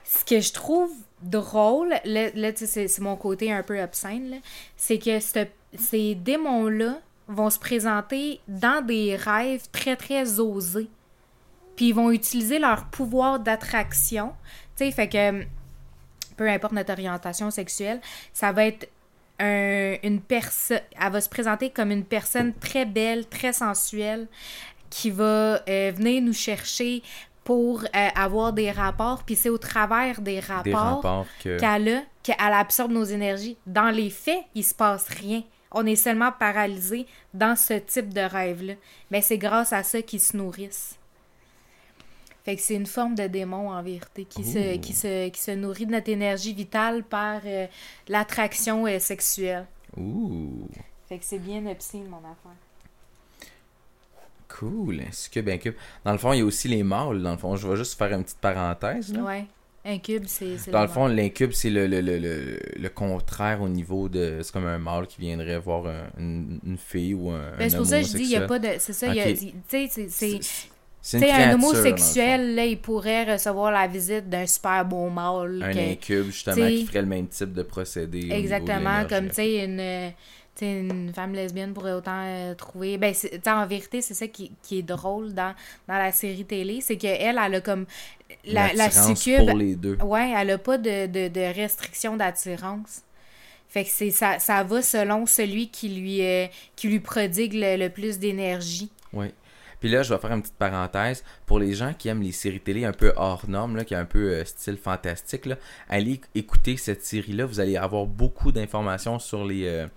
Ce que je trouve drôle, là, là, tu sais, c'est mon côté un peu obscène, c'est que ce- ces démons-là vont se présenter dans des rêves très, très osés. Puis ils vont utiliser leur pouvoir d'attraction. Tu sais, fait que peu importe notre orientation sexuelle, ça va être un- une personne. Elle va se présenter comme une personne très belle, très sensuelle, qui va euh, venir nous chercher pour euh, avoir des rapports. Puis c'est au travers des rapports, Des rapports que. qu'elle a, qu'elle absorbe nos énergies. Dans les faits, il se passe rien. On est seulement paralysé dans ce type de rêve-là. Mais c'est grâce à ça qu'ils se nourrissent. Fait que c'est une forme de démon en vérité qui, se, qui, se, qui se nourrit de notre énergie vitale par euh, l'attraction euh, sexuelle. Ouh. Fait que c'est bien obscène mon affaire. Cool. Un succube, incube. Dans le fond, il y a aussi les mâles. Dans le fond, je vais juste faire une petite parenthèse. là. Ouais. Un cube, c'est. Dans le fond, l'incube, c'est le, le, le, le, le contraire au niveau de. C'est comme un mâle qui viendrait voir un- une, une fille ou un. Ben, c'est pour ça que je dis, il n'y a pas de. C'est ça, il y a- tu sais, c'est- c'est. Un homosexuel, là, il pourrait recevoir la visite d'un super beau mâle. Un que- incube, justement, qui ferait le même type de procédé. de Exactement, comme tu sais, une, euh, une femme lesbienne pourrait autant euh, trouver. Ben, en vérité, c'est ça qui, qui est drôle dans, dans la série télé, c'est qu'elle, elle a comme. La, la succube. pour les deux. Ouais, elle a pas de, de, de restriction d'attirance. Fait que c'est ça, ça va selon celui qui lui, euh, qui lui prodigue le, le plus d'énergie. Oui. Puis là, je vais faire une petite parenthèse. Pour les gens qui aiment les séries télé un peu hors normes, là, qui est un peu euh, style fantastique, là, allez écouter cette série-là. Vous allez avoir beaucoup d'informations sur les, euh,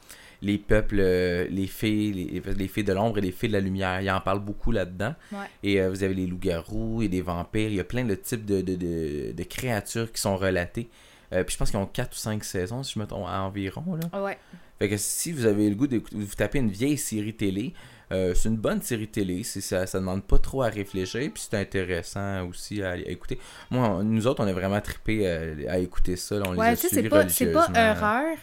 les peuples, euh, les fées, les, les fées de l'ombre et les fées de la lumière. Il en parle beaucoup là-dedans. Ouais. Et vous avez les loups-garous et des vampires. Il y a plein de types de, de, de, de créatures qui sont relatées. Puis je pense qu'ils ont 4 ou 5 saisons, si je me trompe, environ. Là. Ouais. Fait que si vous avez le goût de vous tapez une vieille série télé, euh, c'est une bonne série télé. Ça, ça demande pas trop à réfléchir. Puis c'est intéressant aussi à, à écouter. Moi, nous autres, on a vraiment trippé euh, à écouter ça. là. On les a c'est pas, c'est pas horreur,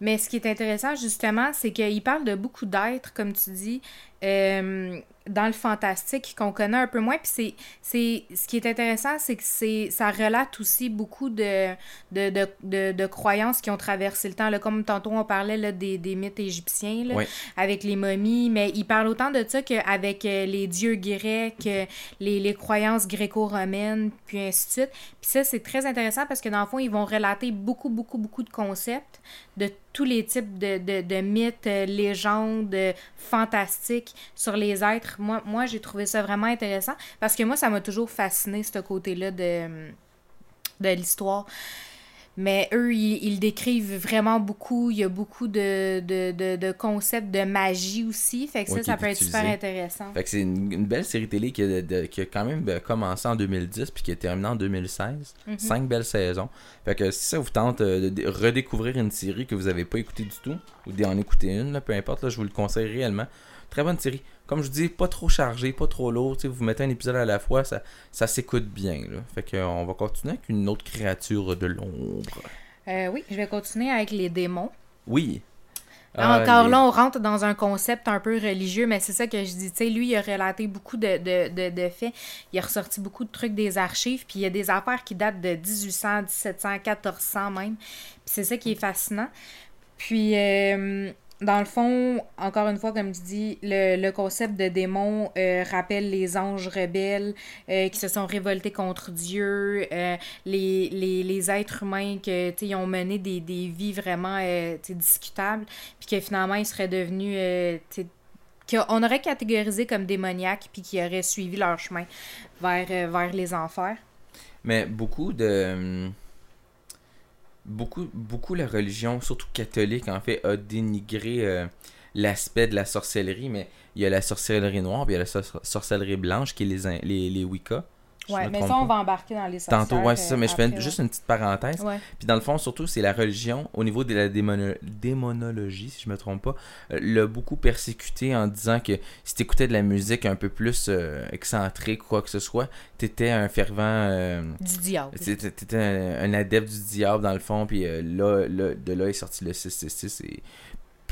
mais ce qui est intéressant, justement, c'est qu'il parle de beaucoup d'êtres, comme tu dis, euh, dans le fantastique qu'on connaît un peu moins. Puis c'est, c'est, ce qui est intéressant, c'est que c'est, ça relate aussi beaucoup de, de, de, de, de croyances qui ont traversé le temps. Là, comme tantôt, on parlait là, des, des mythes égyptiens, là, avec les momies, mais il parle autant de ça qu'avec euh, les dieux grecs, euh, les, les croyances gréco-romaines, puis ainsi de suite. Puis ça, c'est très intéressant parce que dans le fond, ils vont relater beaucoup, beaucoup, beaucoup de concepts de tous les types de, de, de mythes, euh, légendes, fantastiques sur les êtres. Moi, moi j'ai trouvé ça vraiment intéressant parce que moi, ça m'a toujours fasciné, ce côté-là de, de l'histoire. Mais eux, ils, décrivent vraiment beaucoup. Il y a beaucoup de, de, de, de concepts de magie aussi. Fait que ça, ça peut être super intéressant. Fait que c'est une, une belle série télé qui a, qui a quand même euh, commencé en 2010 puis qui a terminé en 2016. Mhm. Cinq belles saisons. Fait que si ça vous tente euh, de dé- redécouvrir une série que vous avez pas écoutée du tout, ou d'en écouter une, là, peu importe, là, je vous le conseille réellement. Très bonne série. Comme je dis, pas trop chargé, pas trop lourd. Vous mettez un épisode à la fois, ça, ça s'écoute bien. Là. Fait que, euh, on va continuer avec une autre créature de l'ombre. Euh, oui, je vais continuer avec les démons. Oui. Ah, Encore les- là, on rentre dans un concept un peu religieux, mais c'est ça que je dis. Tu sais, lui, il a relaté beaucoup de, de, de, de faits. Il a ressorti beaucoup de trucs des archives. Puis il y a des affaires qui datent de 1800, 1700, 1400 même. Puis c'est ça qui est fascinant. Puis, euh, dans le fond, encore une fois, comme tu dis, le, le concept de démon euh, rappelle les anges rebelles euh, qui se sont révoltés contre Dieu, euh, les, les, les êtres humains ils ont mené des, des vies vraiment discutables, puis que finalement, ils seraient devenus, qu'on aurait catégorisé comme démoniaques, puis qui auraient suivi leur chemin vers, vers les enfers. Mais beaucoup de. Beaucoup, beaucoup la religion, surtout catholique, en fait, a dénigré euh, l'aspect de la sorcellerie, mais il y a la sorcellerie noire, puis il y a la sor- sorcellerie blanche, qui est les, les, les Wicca. Ouais, mais ça, on va embarquer dans les sorcières. Tantôt, ouais, c'est ça, mais je fais juste une petite parenthèse. Ouais. Puis dans le fond, surtout, c'est la religion, au niveau de la démono- démonologie, si je me trompe pas, euh, l'a beaucoup persécuté en disant que si t'écoutais de la musique un peu plus euh, excentrique ou quoi que ce soit, t'étais un fervent... euh, Du diable. T'étais un, un adepte du diable dans le fond, puis là, là, de là est sorti le 666 et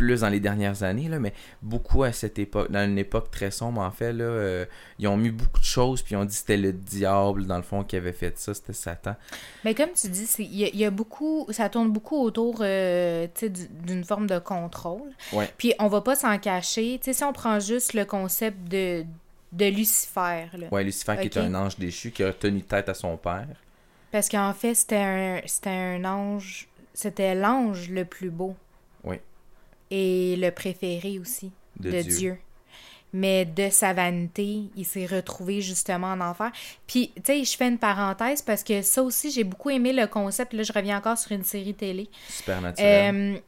plus dans les dernières années, là, mais beaucoup à cette époque, dans une époque très sombre en fait, là, euh, ils ont mis beaucoup de choses, puis ils ont dit que c'était le diable dans le fond qui avait fait ça, c'était Satan. Mais comme tu dis, il y, a- il y a beaucoup, ça tourne beaucoup autour euh, d'une forme de contrôle. Ouais. Puis on va pas s'en cacher. Tu sais, si on prend juste le concept de, de Lucifer, là. Ouais, Lucifer qui est un ange déchu qui a tenu tête à son père. parce qu'en fait, c'était un, c'était un ange, c'était l'ange le plus beau. Oui. Et le préféré aussi De, de, Dieu. Dieu. Mais de sa vanité, il s'est retrouvé justement en enfer. Puis, tu sais, je fais une parenthèse parce que ça aussi, j'ai beaucoup aimé le concept. Là, je reviens encore sur une série télé. Supernaturel. Euh,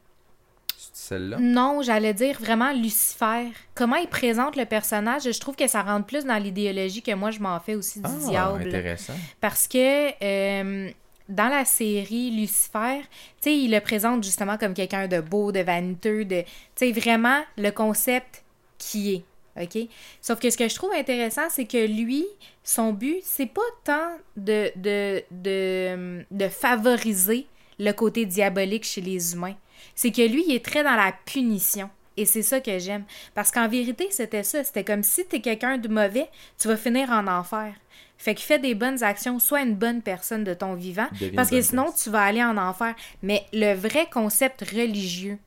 celle-là? non, j'allais dire vraiment Lucifer. Comment il présente le personnage, je trouve que ça rentre plus dans l'idéologie que moi je m'en fais aussi du Ah, diable. intéressant. Parce que euh, dans la série Lucifer, tu il le présente justement comme quelqu'un de beau, de vaniteux, de. Tu vraiment le concept qui est. OK? Sauf que ce que je trouve intéressant, c'est que lui, son but, c'est pas tant de, de, de, de favoriser le côté diabolique chez les humains. C'est que lui, il est très dans la punition. Et c'est ça que j'aime. Parce qu'en vérité, c'était ça. C'était comme si t'es quelqu'un de mauvais, tu vas finir en enfer. Fait que fais des bonnes actions, sois une bonne personne de ton vivant. Deviens Parce que sinon, tu vas aller en enfer. Mais le vrai concept religieux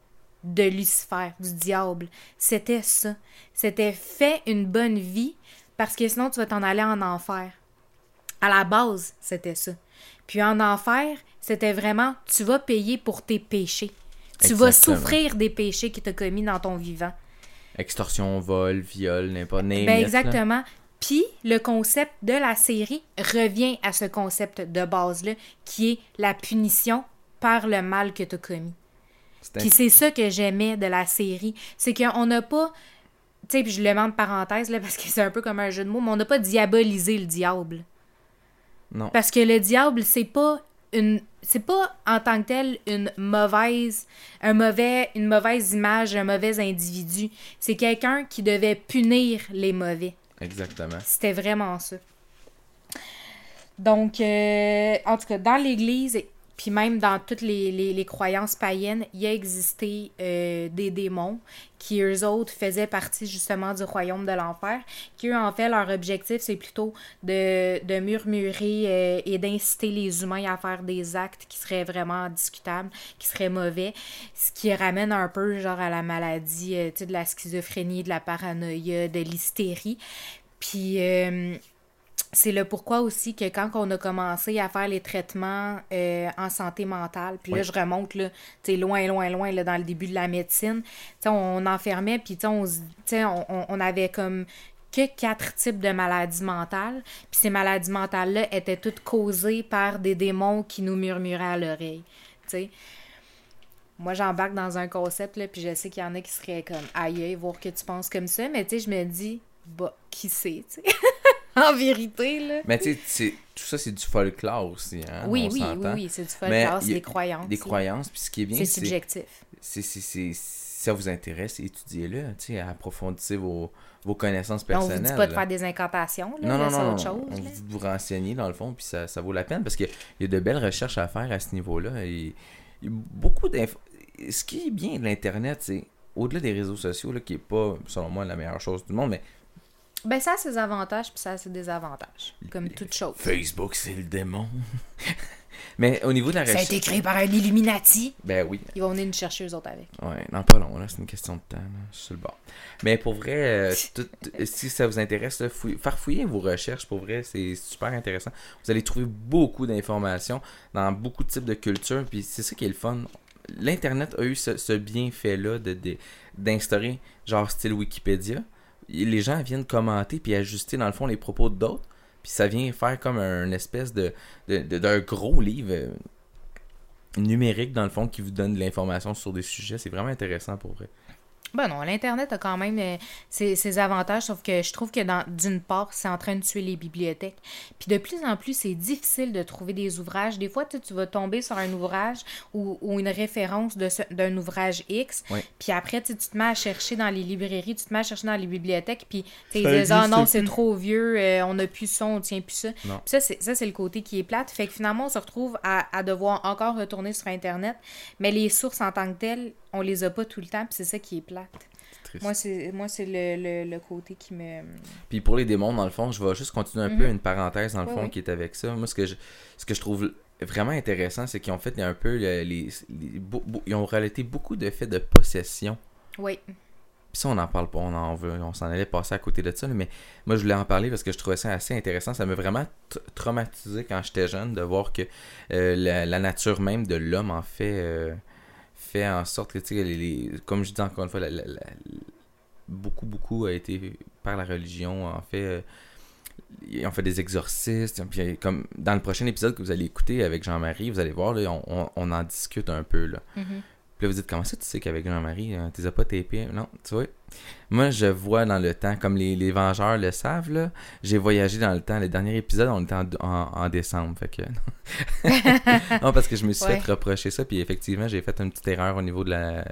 de Lucifer, du diable, c'était ça. C'était fais une bonne vie parce que sinon, tu vas t'en aller en enfer. À la base, c'était ça. Puis en enfer, c'était vraiment tu vas payer pour tes péchés. Tu vas Exactement. souffrir des péchés que tu as commis dans ton vivant. Extorsion, vol, viol, n'importe name Ben là. Puis le concept de la série revient à ce concept de base-là, qui est la punition par le mal que tu as commis. Puis c'est ça que j'aimais de la série. C'est qu'on n'a pas. Tu sais, puis je le mets en parenthèse, là, parce que c'est un peu comme un jeu de mots, mais on n'a pas diabolisé le diable. Non. Parce que le diable, c'est pas une c'est pas en tant que tel une mauvaise un mauvais une mauvaise image un mauvais individu c'est quelqu'un qui devait punir les mauvais Exactement. c'était vraiment ça donc euh, en tout cas dans l'église puis même dans toutes les, les, croyances païennes, il y a existé euh, des démons qui, eux autres, faisaient partie justement du royaume de l'enfer, qui, eux, en fait, leur objectif, c'est plutôt de, de murmurer euh, et d'inciter les humains à faire des actes qui seraient vraiment discutables, qui seraient mauvais, ce qui ramène un peu, genre, à la maladie, euh, tu sais, de la schizophrénie, de la paranoïa, de l'hystérie. Puis... c'est le pourquoi aussi que quand on a commencé à faire les traitements euh, en santé mentale, puis là, je remonte là, tu sais, loin, loin, loin, là, dans le début de la médecine, tu sais, on enfermait, puis tu sais, on, on, on- on avait comme que quatre types de maladies mentales, puis ces maladies mentales-là étaient toutes causées par des démons qui nous murmuraient à l'oreille, tu sais. Moi, j'embarque dans un concept, là, puis je sais qu'il y en a qui seraient comme aïe, aïe, voir que tu penses comme ça, mais tu sais, je me dis, bah, qui sait, tu sais? en vérité, là. Mais tu sais, tout ça, c'est du folklore aussi. Hein? oui, oui, oui, oui, c'est du folklore, c'est des croyances. Des croyances. Puis ce qui est bien, C'est c'est. subjectif. c'est- Si ça vous intéresse, étudiez-le. Tu sais, approfondissez vos, vos connaissances On vous personnelles. dit pas de faire des incantations, là, Non, non, non, autre chose. On là. vous dit de vous renseigner dans le fond, puis ça, ça vaut la peine parce qu'il y a de belles recherches à faire à ce niveau-là. Et, il y a beaucoup d'infos. Ce qui est bien de l'Internet, c'est au-delà des réseaux sociaux, là, qui est pas, selon moi, la meilleure chose du monde, mais Ben, ça a ses avantages, puis ça a ses désavantages. Comme toute chose. Facebook, c'est le démon. mais au niveau de la Ça a recherche. été créé par un Illuminati. Ben oui. Ils vont venir nous chercher eux autres avec. Ouais, non, pas long, là, c'est une question de temps, là, je suis sur le bord. Mais pour vrai, euh, tout- si ça vous intéresse, là, fouille- farfouillez vos recherches, pour vrai, c'est super intéressant. Vous allez trouver beaucoup d'informations dans beaucoup de types de cultures, puis c'est ça qui est le fun. L'Internet a eu ce, ce bienfait-là de, de- d'instaurer, genre style Wikipédia. Les gens viennent commenter puis ajuster, dans le fond, les propos d'autres, puis ça vient faire comme un espèce de- d'un gros livre euh, numérique, dans le fond, qui vous donne de l'information sur des sujets. C'est vraiment intéressant pour vrai. Ben non, l'Internet a quand même euh, ses, ses avantages, sauf que je trouve que d'une part, c'est en train de tuer les bibliothèques. Puis de plus en plus, c'est difficile de trouver des ouvrages. Des fois, tu, vas tomber sur un ouvrage ou, ou une référence d'un ouvrage X. Oui. Puis après, tu te mets à chercher dans les librairies, tu te mets à chercher dans les bibliothèques, puis tu disent Ah non, c'est trop vieux, euh, on n'a plus ça, on tient plus ça. Non. Puis ça, c'est ça, c'est le côté qui est plate. Fait que finalement, on se retrouve à, à devoir encore retourner sur Internet. Mais les sources en tant que telles, on les a pas tout le temps, puis c'est ça qui est plate. Moi, c'est moi c'est le, le, le côté qui me. Puis pour les démons, dans le fond, je vais juste continuer un Mhm. peu une parenthèse dans le Oui, fond oui. qui est avec ça. Moi, ce que je, ce que je trouve vraiment intéressant, c'est qu'ils ont fait un peu le- les, ils ont relaté beaucoup de faits de possession. Oui. Puis ça, on n'en parle pas, on en veut, on s'en allait passer à côté de ça, mais moi, je voulais en parler parce que je trouvais ça assez intéressant. Ça m'a vraiment traumatisé quand j'étais jeune de voir que euh, la, la nature même de l'homme, en fait, euh, fait en sorte que, les, les- comme je dis encore une fois, beaucoup, beaucoup a été par la religion, en fait. euh, ont fait des exorcistes. Puis, comme dans le prochain épisode que vous allez écouter avec Jean-Marie, vous allez voir, là, on, on- on en discute un peu. Là. Mhm. Puis là, vous dites, comment ça, tu sais qu'avec Jean-Marie, euh, tu les as pas tapés? Non, tu vois. Moi, je vois dans le temps, comme les, les Vengeurs le savent, là, j'ai voyagé dans le temps. Le dernier épisode, on était en, en- en décembre. Fait que. non, parce que je me suis Ouais. fait reprocher ça. Puis effectivement, j'ai fait une petite erreur au niveau de la.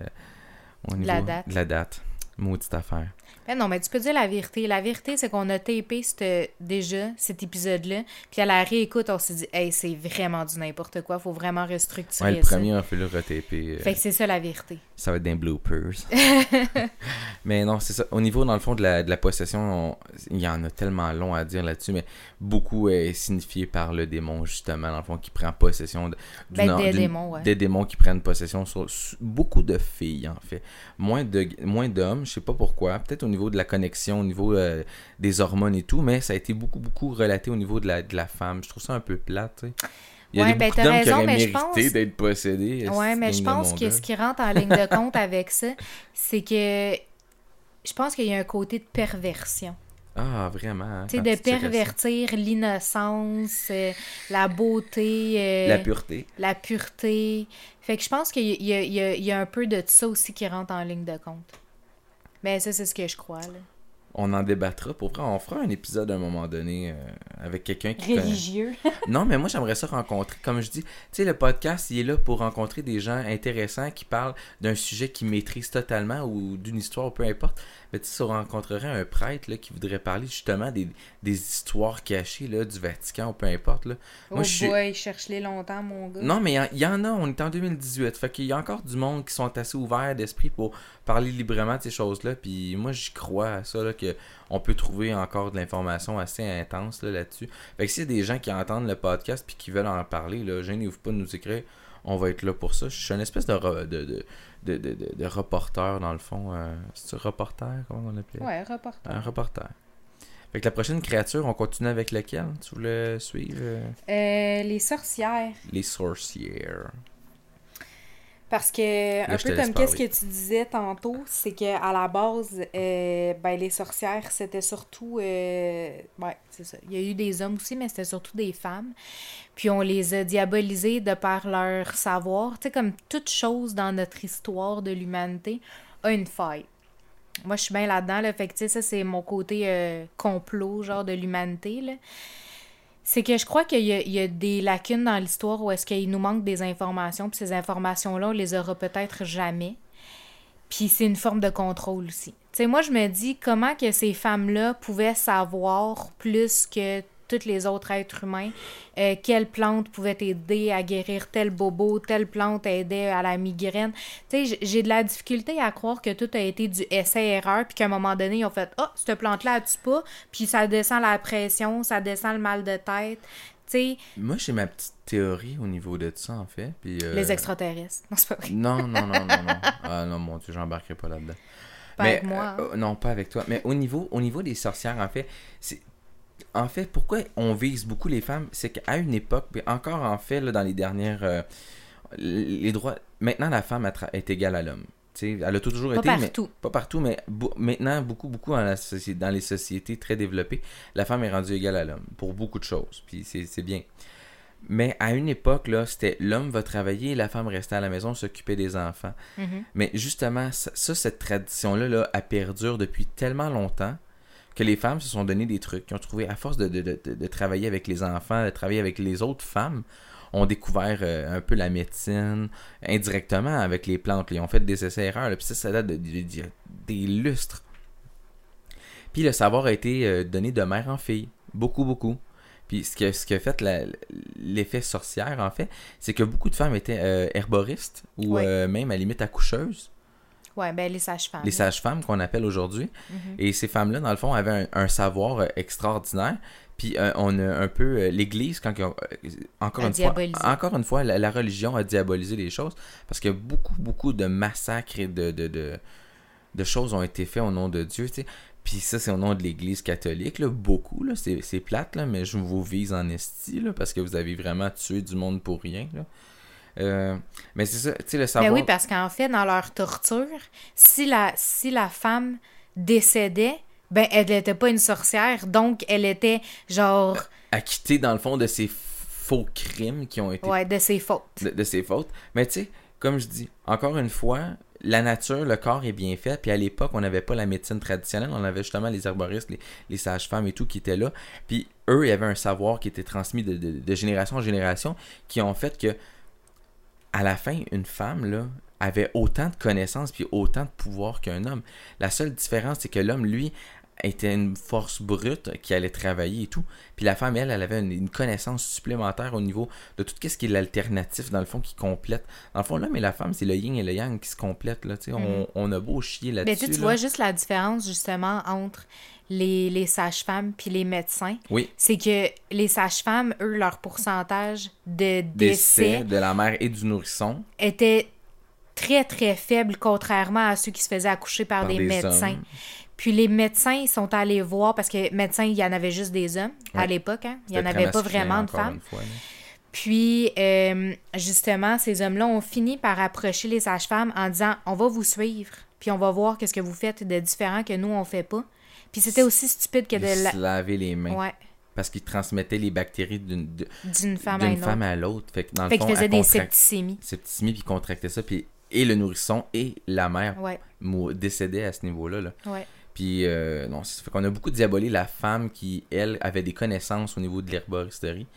Au niveau La date. de la date. Maudite affaire. Ben non, mais tu peux dire la vérité. La vérité, c'est qu'on a tapé cette- déjà cet épisode-là. Puis à la réécoute, on s'est dit, hey, c'est vraiment du n'importe quoi. Faut vraiment restructurer Ouais, le ça. premier, on a fait le retaper. euh, Fait que c'est ça la vérité. Ça va être des bloopers. mais non, c'est ça. Au niveau, dans le fond, de la, de la possession, on- il y en a tellement long à dire là-dessus, mais beaucoup est signifié par le démon, justement, dans le fond, qui prend possession de, Ben, des démons, ouais. Des démons qui prennent possession sur, beaucoup de filles, en fait. Moins de moins d'hommes, je sais pas pourquoi. Peut-être au niveau de la connexion, au niveau euh, des hormones et tout, mais ça a été beaucoup, beaucoup relaté au niveau de la, de la femme. Je trouve ça un peu plate. Il y a Ouais, ben, t'as qui raison, mais je pense- d'être possédés. Ouais, cette mais je pense que ce qui rentre en ligne de compte avec ça, c'est que je pense qu'il y a un côté de perversion. Ah, vraiment. hein, Tu sais, de pervertir l'innocence, euh, la beauté, euh, La pureté. la pureté. Fait que je pense qu'il y, y y a un peu de ça aussi qui rentre en ligne de compte. Ben ça, c'est ce que je crois, là. On en débattra. Pour vrai, on fera un épisode à un moment donné euh, avec quelqu'un qui connaît- Religieux. Non, mais moi, j'aimerais ça rencontrer. Comme je dis, tu sais, le podcast, il est là pour rencontrer des gens intéressants qui parlent d'un sujet qu'ils maîtrisent totalement ou d'une histoire, peu importe. Mais tu sais, si on rencontrerait un prêtre là, qui voudrait parler justement des, des histoires cachées là, du Vatican ou peu importe. Là. oh Moi, je suis- boy, cherche-les longtemps, mon gars. Non, mais il y en- il y, en a, on est en 2018. Fait qu'il y a encore du monde qui sont assez ouverts d'esprit pour parler librement de ces choses-là. Puis moi, j'y crois à ça, là, que on peut trouver encore de l'information assez intense là, là-dessus. Fait que s'il y a des gens qui entendent le podcast puis qui veulent en parler, là, gênez-vous pas de nous écrire. On va être là pour ça. Je suis une espèce de, re- de, de, de, de, de- de reporter, dans le fond. Euh, C'est-tu reporter? Comment on l'appelait? Ouais, reporter. Un reporter. Fait que la prochaine créature, on continue avec laquelle? Tu voulais suivre? euh, Euh, les sorcières. Les sorcières. Parce que, un peu comme qu'est-ce que tu disais tantôt, c'est que à la base, euh, ben, les sorcières, c'était surtout. euh, ouais, c'est ça. Il y a eu des hommes aussi, mais c'était surtout des femmes. Puis on les a diabolisées de par leur savoir. Tu sais, comme toute chose dans notre histoire de l'humanité a une faille. Moi, je suis bien là-dedans, là. Fait que, tu sais, ça, c'est mon côté euh, complot, genre, de l'humanité, là. C'est que je crois qu'il y, a- des lacunes dans l'histoire où est-ce qu'il nous manque des informations, puis ces informations-là, on les aura peut-être jamais. Puis c'est une forme de contrôle aussi. Tu sais, moi, je me dis comment que ces femmes-là pouvaient savoir plus que tous les autres êtres humains euh, quelle plante pouvait t'aider à guérir tel bobo, telle plante aidait à la migraine. Tu sais, j'ai de la difficulté à croire que tout a été du essai-erreur, puis qu'à un moment donné, ils ont fait « Ah, cette plante-là, tue pas », puis ça descend la pression, ça descend le mal de tête. Tu sais, Moi, j'ai ma petite théorie au niveau de ça, en fait. Puis, euh, les extraterrestres. Non, c'est pas vrai. Non, non, non, non, non. Ah non, mon Dieu, j'embarquerai pas là-dedans. Pas avec moi. hein. euh, non, pas avec toi. Mais au niveau, au niveau des sorcières, en fait. En fait, pourquoi on vise beaucoup les femmes, c'est qu'à une époque, puis encore en fait, là, dans les dernières. euh, les droits. Maintenant, la femme est égale à l'homme. Elle a toujours Pas été. mais- partout. pas partout, mais maintenant, beaucoup, beaucoup dans, la dans les sociétés très développées, la femme est rendue égale à l'homme pour beaucoup de choses. Puis c'est bien. Mais à une époque, là, c'était l'homme va travailler et la femme restait à la maison, s'occuper des enfants. Mhm. Mais justement, ça, ça, cette tradition-là, là, elle perdure depuis tellement longtemps que les femmes se sont donné des trucs. Ils ont trouvé, à force de, de- de- de- de travailler avec les enfants, de travailler avec les autres femmes, ont découvert euh, un peu la médecine indirectement avec les plantes. là. Ils ont fait des essais-erreurs. Puis ça, ça date de, de- de- des lustres. Puis le savoir a été euh, donné de mère en fille. Beaucoup, beaucoup. Puis ce que, ce qui a fait l'effet sorcière, en fait, c'est que beaucoup de femmes étaient euh, herboristes ou même à la limite accoucheuses Ouais, ben les sages-femmes. les sages-femmes qu'on appelle aujourd'hui. Mhm. Et ces femmes-là, dans le fond, avaient un, un savoir euh, extraordinaire. Puis euh, on a un peu euh, l'Église, quand euh, encore A une fois, encore une fois, la, la religion a diabolisé les choses parce que beaucoup, beaucoup de massacres et de, de, de, de choses ont été faits au nom de Dieu. Puis ça, c'est au nom de l'Église catholique, là, beaucoup. Là, c'est, c'est plate, là, mais je vous vise en esti, là, parce que vous avez vraiment tué du monde pour rien. Là. Euh, mais c'est ça, tu sais, le Ben savoir. oui, parce qu'en fait, dans leur torture, si la, si la femme décédait, ben elle n'était pas une sorcière, donc elle était genre acquitté dans le fond de ces faux crimes qui ont été ouais, de ses fautes. de, de ses fautes. Mais tu sais, comme je dis, encore une fois, la nature, le corps est bien fait. Puis à l'époque, on n'avait pas la médecine traditionnelle. On avait justement les herboristes, les, les sages-femmes et tout qui étaient là. Puis eux, il y avait un savoir qui était transmis de, de- de génération en génération qui ont fait que, à la fin, une femme, là, avait autant de connaissances puis autant de pouvoir qu'un homme. La seule différence, c'est que l'homme, lui, était une force brute qui allait travailler et tout. Puis la femme, elle, elle avait une, une connaissance supplémentaire au niveau de tout ce qui est l'alternatif, dans le fond, qui complète. Dans le fond, l'homme et la femme, c'est le yin et le yang qui se complètent. Là, sais. on, on a beau chier Ben, là-dessus. tu sais, tu là. vois juste la différence justement entre les, les sages-femmes puis les médecins. Oui, C'est que les sages-femmes, eux, leur pourcentage de décès décès de la mère et du nourrisson était très, très faible, contrairement à ceux qui se faisaient accoucher par, par des, des médecins. hommes. Puis les médecins sont allés voir, parce que médecins, il y en avait juste des hommes à l'époque. Hein? Il n'y en avait pas vraiment de femmes. fois. Puis, euh, justement, ces hommes-là ont fini par approcher les sages-femmes en disant on va vous suivre, puis on va voir qu'est-ce que vous faites de différent que nous, on fait pas. Puis c'était aussi stupide que De de se laver les mains. Ouais, Parce qu'ils transmettaient les bactéries d'une femme à l'autre. Fait que dans le Fait fond, qu'ils faisaient elle des septicémies. septicémie, puis contractait ça. Puis et le nourrisson et la mère Ouais, décédaient à ce niveau-là. Là. ouais. Puis, euh, non, ça fait qu'on a beaucoup diabolé la femme qui, elle, avait des connaissances au niveau de l'herboristerie.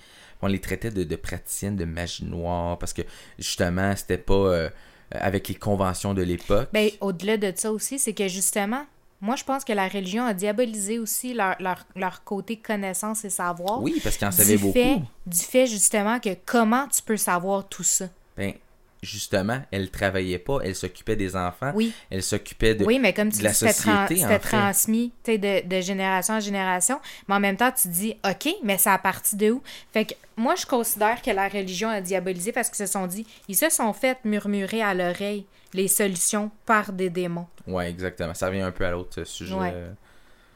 On les traitait de, de praticiennes de magie noire parce que, justement, c'était pas euh, avec les conventions de l'époque. Ben, au-delà de ça aussi, c'est que justement, moi, je pense que la religion a diabolisé aussi leur, leur, leur côté connaissance et savoir. oui, parce qu'ils en savaient beaucoup. fait, du fait, justement, que comment tu peux savoir tout ça? Ben, justement, elle travaillait pas, elle s'occupait des enfants, Oui. elle s'occupait de... Oui, mais comme tu de la dis, tran- société, c'était transmis de, de génération en génération. Mais en même temps, tu dis, OK, mais ça a parti de où? Fait que moi, je considère que la religion a diabolisé parce qu'ils se sont dit, ils se sont fait murmurer à l'oreille les solutions par des démons, Ouais, exactement. Ça revient un peu à l'autre sujet. Ouais. euh,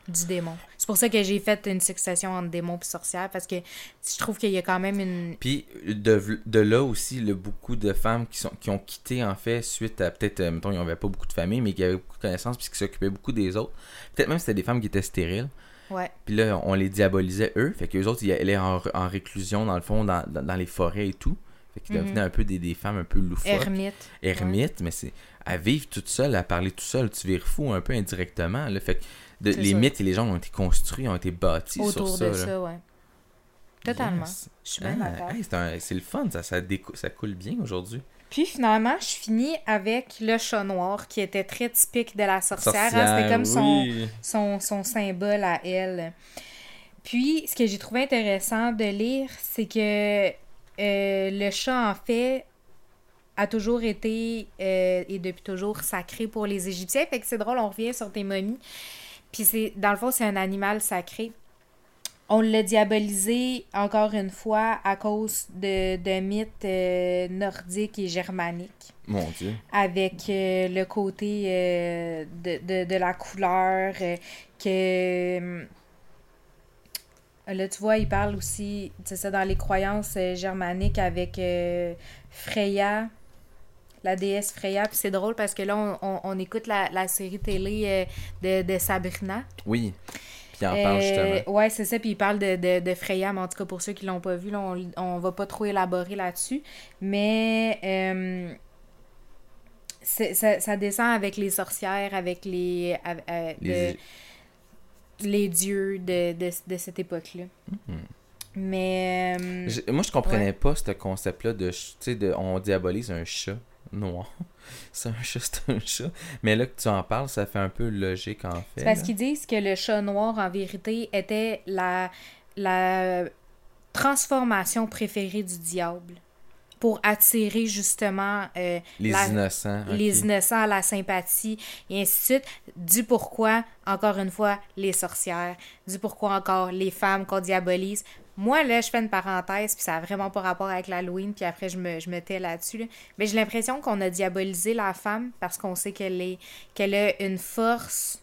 du démon. C'est pour ça que j'ai fait une succession entre démons et sorcières parce que je trouve qu'il y a quand même une. Puis de, de là aussi, le, beaucoup de femmes qui, sont, qui ont quitté, en fait, suite à peut-être, euh, mettons, ils n'avaient pas beaucoup de famille, mais qui avaient beaucoup de connaissances, puis qui s'occupaient beaucoup des autres. Peut-être même c'était des femmes qui étaient stériles. Ouais. Puis là, on les diabolisait eux. Fait que les autres, ils allaient en, en réclusion, dans le fond, dans, dans, dans les forêts et tout. Fait qu'ils Mhm. devenaient un peu des, des femmes un peu loufoques. Ermite. ermite, mais c'est à vivre toute seule, à parler tout seul, tu vires fou un peu indirectement. Là. Fait que de- les mythes et les gens ont été construits, ont été bâtis Autour sur ça. de là. ça, ouais. Totalement. Yes. Je suis bien Ah, hey, c'est le fun, ça, ça, ça coule bien aujourd'hui. Puis finalement, je finis avec le chat noir qui était très typique de la sorcière. hein. C'était comme son, son, son symbole à elle. Puis, ce que j'ai trouvé intéressant de lire, c'est que euh, le chat, en fait, a toujours été euh, et depuis toujours sacré pour les Égyptiens. Fait que c'est drôle, on revient sur tes momies. Puis, c'est dans le fond, c'est un animal sacré. On l'a diabolisé, encore une fois, à cause de, de mythes euh, nordiques et germaniques Mon Dieu. avec euh, le côté euh, de, de, de la couleur que là tu vois il parle aussi c'est ça dans les croyances germaniques avec Freya la déesse Freya puis c'est drôle parce que là on, on- on écoute la, la série télé euh, de, de Sabrina Oui. Puis il en parle euh, justement. ouais, c'est ça. Puis il parle de, de, de Freya, mais en tout cas, pour ceux qui l'ont pas vu, là, on, on va pas trop élaborer là-dessus. Mais euh, ça, ça descend avec les sorcières, avec les, euh, Les- de- les dieux de, de, de cette époque-là. Mais. euh, Je- moi, je comprenais pas ce concept-là de, tu sais, de, on diabolise un chat noir. c'est un chat, c'est un chat. Mais là que tu en parles, ça fait un peu logique en fait. C'est parce qu'ils disent que le chat noir, en vérité, était la, la transformation préférée du diable pour attirer justement euh, Les la- innocents. les innocents à la sympathie et ainsi de suite. Du pourquoi, encore une fois, les sorcières. Du pourquoi encore les femmes qu'on diabolise. Moi, là, je fais une parenthèse, puis ça n'a vraiment pas rapport avec l'Halloween, puis après, je me, je me tais là-dessus. là. Mais j'ai l'impression qu'on a diabolisé la femme parce qu'on sait qu'elle est qu'elle a une force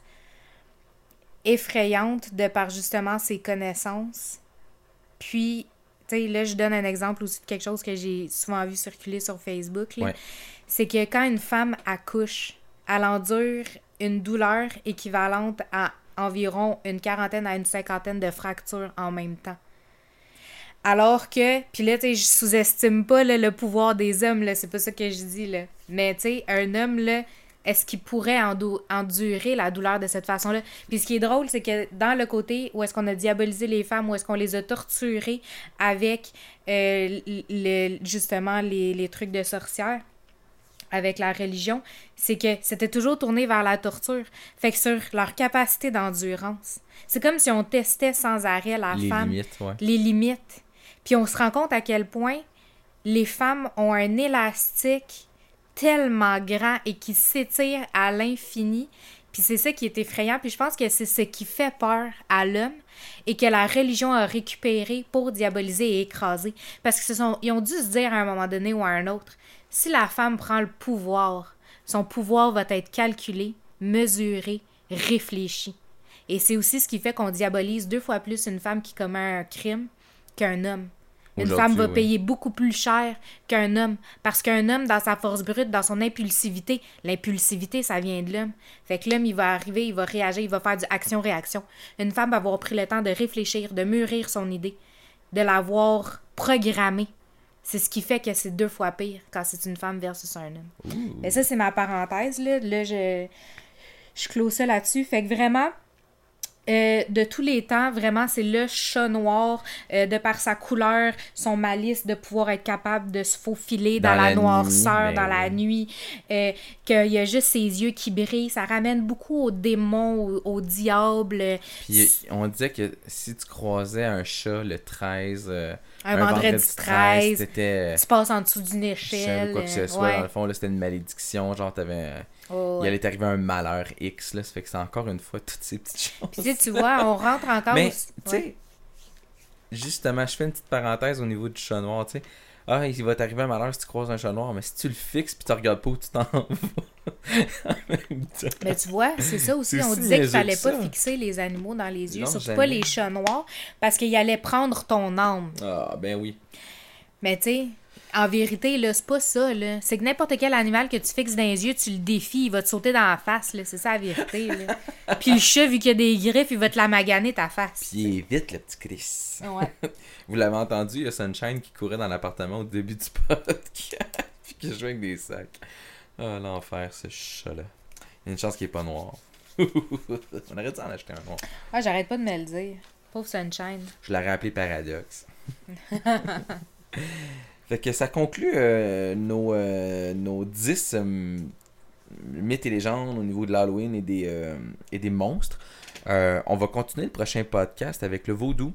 effrayante de par justement ses connaissances. Puis, tu sais, là, je donne un exemple aussi de quelque chose que j'ai souvent vu circuler sur Facebook. Ouais. C'est que quand une femme accouche, elle endure une douleur équivalente à environ une quarantaine à une cinquantaine de fractures en même temps. Alors que, puis là, tu sais, je sous-estime pas là, le pouvoir des hommes, là, c'est pas ça que je dis, là. Mais, tu sais, un homme, là, est-ce qu'il pourrait endurer la douleur de cette façon-là? Puis ce qui est drôle, c'est que dans le côté où est-ce qu'on a diabolisé les femmes, où est-ce qu'on les a torturées avec, euh, le, justement, les, les trucs de sorcières, avec la religion, c'est que c'était toujours tourné vers la torture. Fait que sur leur capacité d'endurance. C'est comme si on testait sans arrêt la Les femme limites, ouais. les limites. Puis on se rend compte à quel point les femmes ont un élastique tellement grand et qui s'étire à l'infini. Puis c'est ça qui est effrayant. Puis je pense que c'est ce qui fait peur à l'homme et que la religion a récupéré pour diaboliser et écraser. Parce qu'ils ont dû se dire à un moment donné ou à un autre, si la femme prend le pouvoir, son pouvoir va être calculé, mesuré, réfléchi. Et c'est aussi ce qui fait qu'on diabolise deux fois plus une femme qui commet un crime qu'un homme. Une femme va oui. payer beaucoup plus cher qu'un homme. Parce qu'un homme, dans sa force brute, dans son impulsivité, l'impulsivité, ça vient de l'homme. Fait que l'homme, il va arriver, il va réagir, il va faire du action-réaction. Une femme va avoir pris le temps de réfléchir, de mûrir son idée, de l'avoir programmée. C'est ce qui fait que c'est deux fois pire quand c'est une femme versus un homme. Mais ça, c'est ma parenthèse, là. Là, je... je clôt ça là-dessus. Fait que vraiment, euh, de tous les temps, vraiment, c'est le chat noir, euh, de par sa couleur, son malice, de pouvoir être capable de se faufiler dans, Dans la, la noirceur, nuit, dans ben la nuit, euh, qu'il y a juste ses yeux qui brillent. Ça ramène beaucoup aux démons, au, au diable. Puis on disait que si tu croisais un chat le 13, euh, Un vendredi 13, c'était Tu passes en dessous d'une échelle quoi que ce euh, soit. ouais. Dans le fond, là, c'était une malédiction. Genre, t'avais. Oh, Il allait t'arriver un malheur X, là. Ça fait que c'est encore une fois toutes ces petites choses. Puis tu vois, on rentre encore. Mais, tu sais, justement, je fais une petite parenthèse au niveau du chat noir, tu sais. Ah, il va t'arriver un malheur si tu croises un chat noir, mais si tu le fixes puis tu regardes pas où tu t'en vas. Mais tu vois, c'est ça aussi. On disait qu'il fallait pas ça. fixer les animaux dans les yeux, Non, surtout jamais. pas les chats noirs, parce qu'ils allaient prendre ton âme. Ah, ben oui. Mais tu sais, en vérité, là, c'est pas ça, là. C'est que n'importe quel animal que tu fixes dans les yeux, tu le défies, il va te sauter dans la face, là. C'est ça la vérité, là. Puis le chat, vu qu'il a des griffes, il va te la maganer ta face. Puis il est vite, le petit Chris. Ouais. Vous l'avez entendu, il y a Sunshine qui courait dans l'appartement au début du podcast. puis qui jouait avec des sacs. Ah, l'enfer, ce chat-là. Il y a une chance qu'il est pas noir. On aurait dû en acheter un noir? Ah, j'arrête pas de me le dire. Pauvre Sunshine. Je l'aurais appelé Paradoxe. Fait que ça conclut euh, nos, euh, nos 10 euh, mythes et légendes au niveau de l'Halloween et des, et des monstres. On va continuer le prochain podcast avec le vaudou,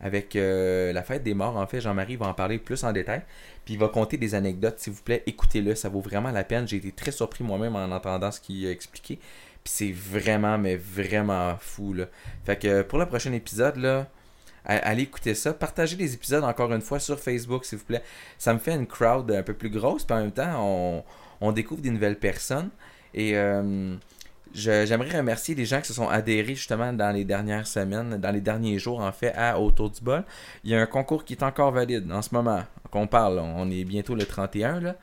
avec la fête des morts. En fait, Jean-Marie va en parler plus en détail. Puis il va compter des anecdotes, s'il vous plaît. Écoutez-le, ça vaut vraiment la peine. J'ai été très surpris moi-même en entendant ce qu'il a expliqué. Puis c'est vraiment, mais vraiment fou, là. Fait que pour le prochain épisode, là, allez écouter ça. Partagez les épisodes encore une fois sur Facebook, s'il vous plaît. Ça me fait une crowd un peu plus grosse, puis en même temps, on, découvre des nouvelles personnes. Et euh, j'aimerais remercier les gens qui se sont adhérés justement dans les dernières semaines, dans les derniers jours, en fait, à Autour du bol. Il y a un concours qui est encore valide en ce moment, qu'on parle. On est bientôt le 31, là.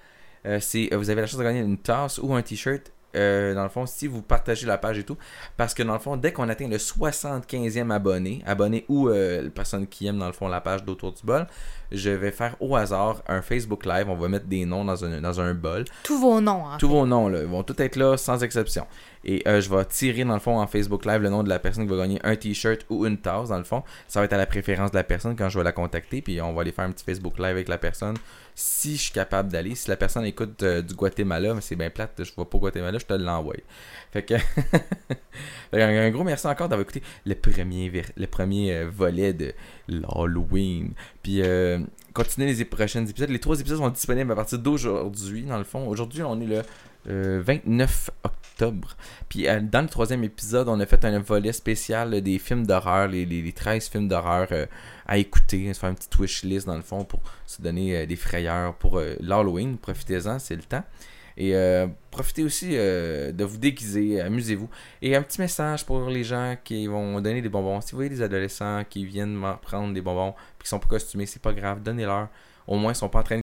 Euh, vous avez la chance de gagner une tasse ou un t-shirt. Euh, dans le fond, si vous partagez la page et tout, parce que dans le fond, dès qu'on atteint le 75e abonné, abonné ou euh, personne qui aime dans le fond la page d'Autour du bol, je vais faire au hasard un Facebook Live. On va mettre des noms dans un, dans un bol. Tous vos noms, hein. Tous vos noms, là, ils vont tous être là sans exception. Et euh, je vais tirer dans le fond en Facebook Live le nom de la personne qui va gagner un t-shirt ou une tasse dans le fond. Ça va être à la préférence de la personne quand je vais la contacter. Puis on va aller faire un petit Facebook Live avec la personne si je suis capable d'aller. Si la personne écoute euh, du Guatemala, mais c'est bien plate, je vois pas Guatemala, je te l'envoie. Fait que. Un, gros merci encore d'avoir écouté le premier, le premier euh, volet de l'Halloween. Puis euh, continuez les prochains épisodes. Les trois épisodes sont disponibles à partir d'aujourd'hui, dans le fond. Aujourd'hui, on est le euh, 29 octobre. Puis euh, dans le troisième épisode, on a fait un volet spécial euh, des films d'horreur, les, les, les 13 films d'horreur euh, à écouter, se faire une petite wish list dans le fond pour se donner euh, des frayeurs pour euh, l'Halloween. Profitez-en, c'est le temps. Et euh, profitez aussi euh, de vous déguiser, amusez-vous. Et un petit message pour les gens qui vont donner des bonbons. Si vous voyez des adolescents qui viennent prendre des bonbons puis qui sont pas costumés, c'est pas grave, donnez-leur. Au moins, ils sont pas en train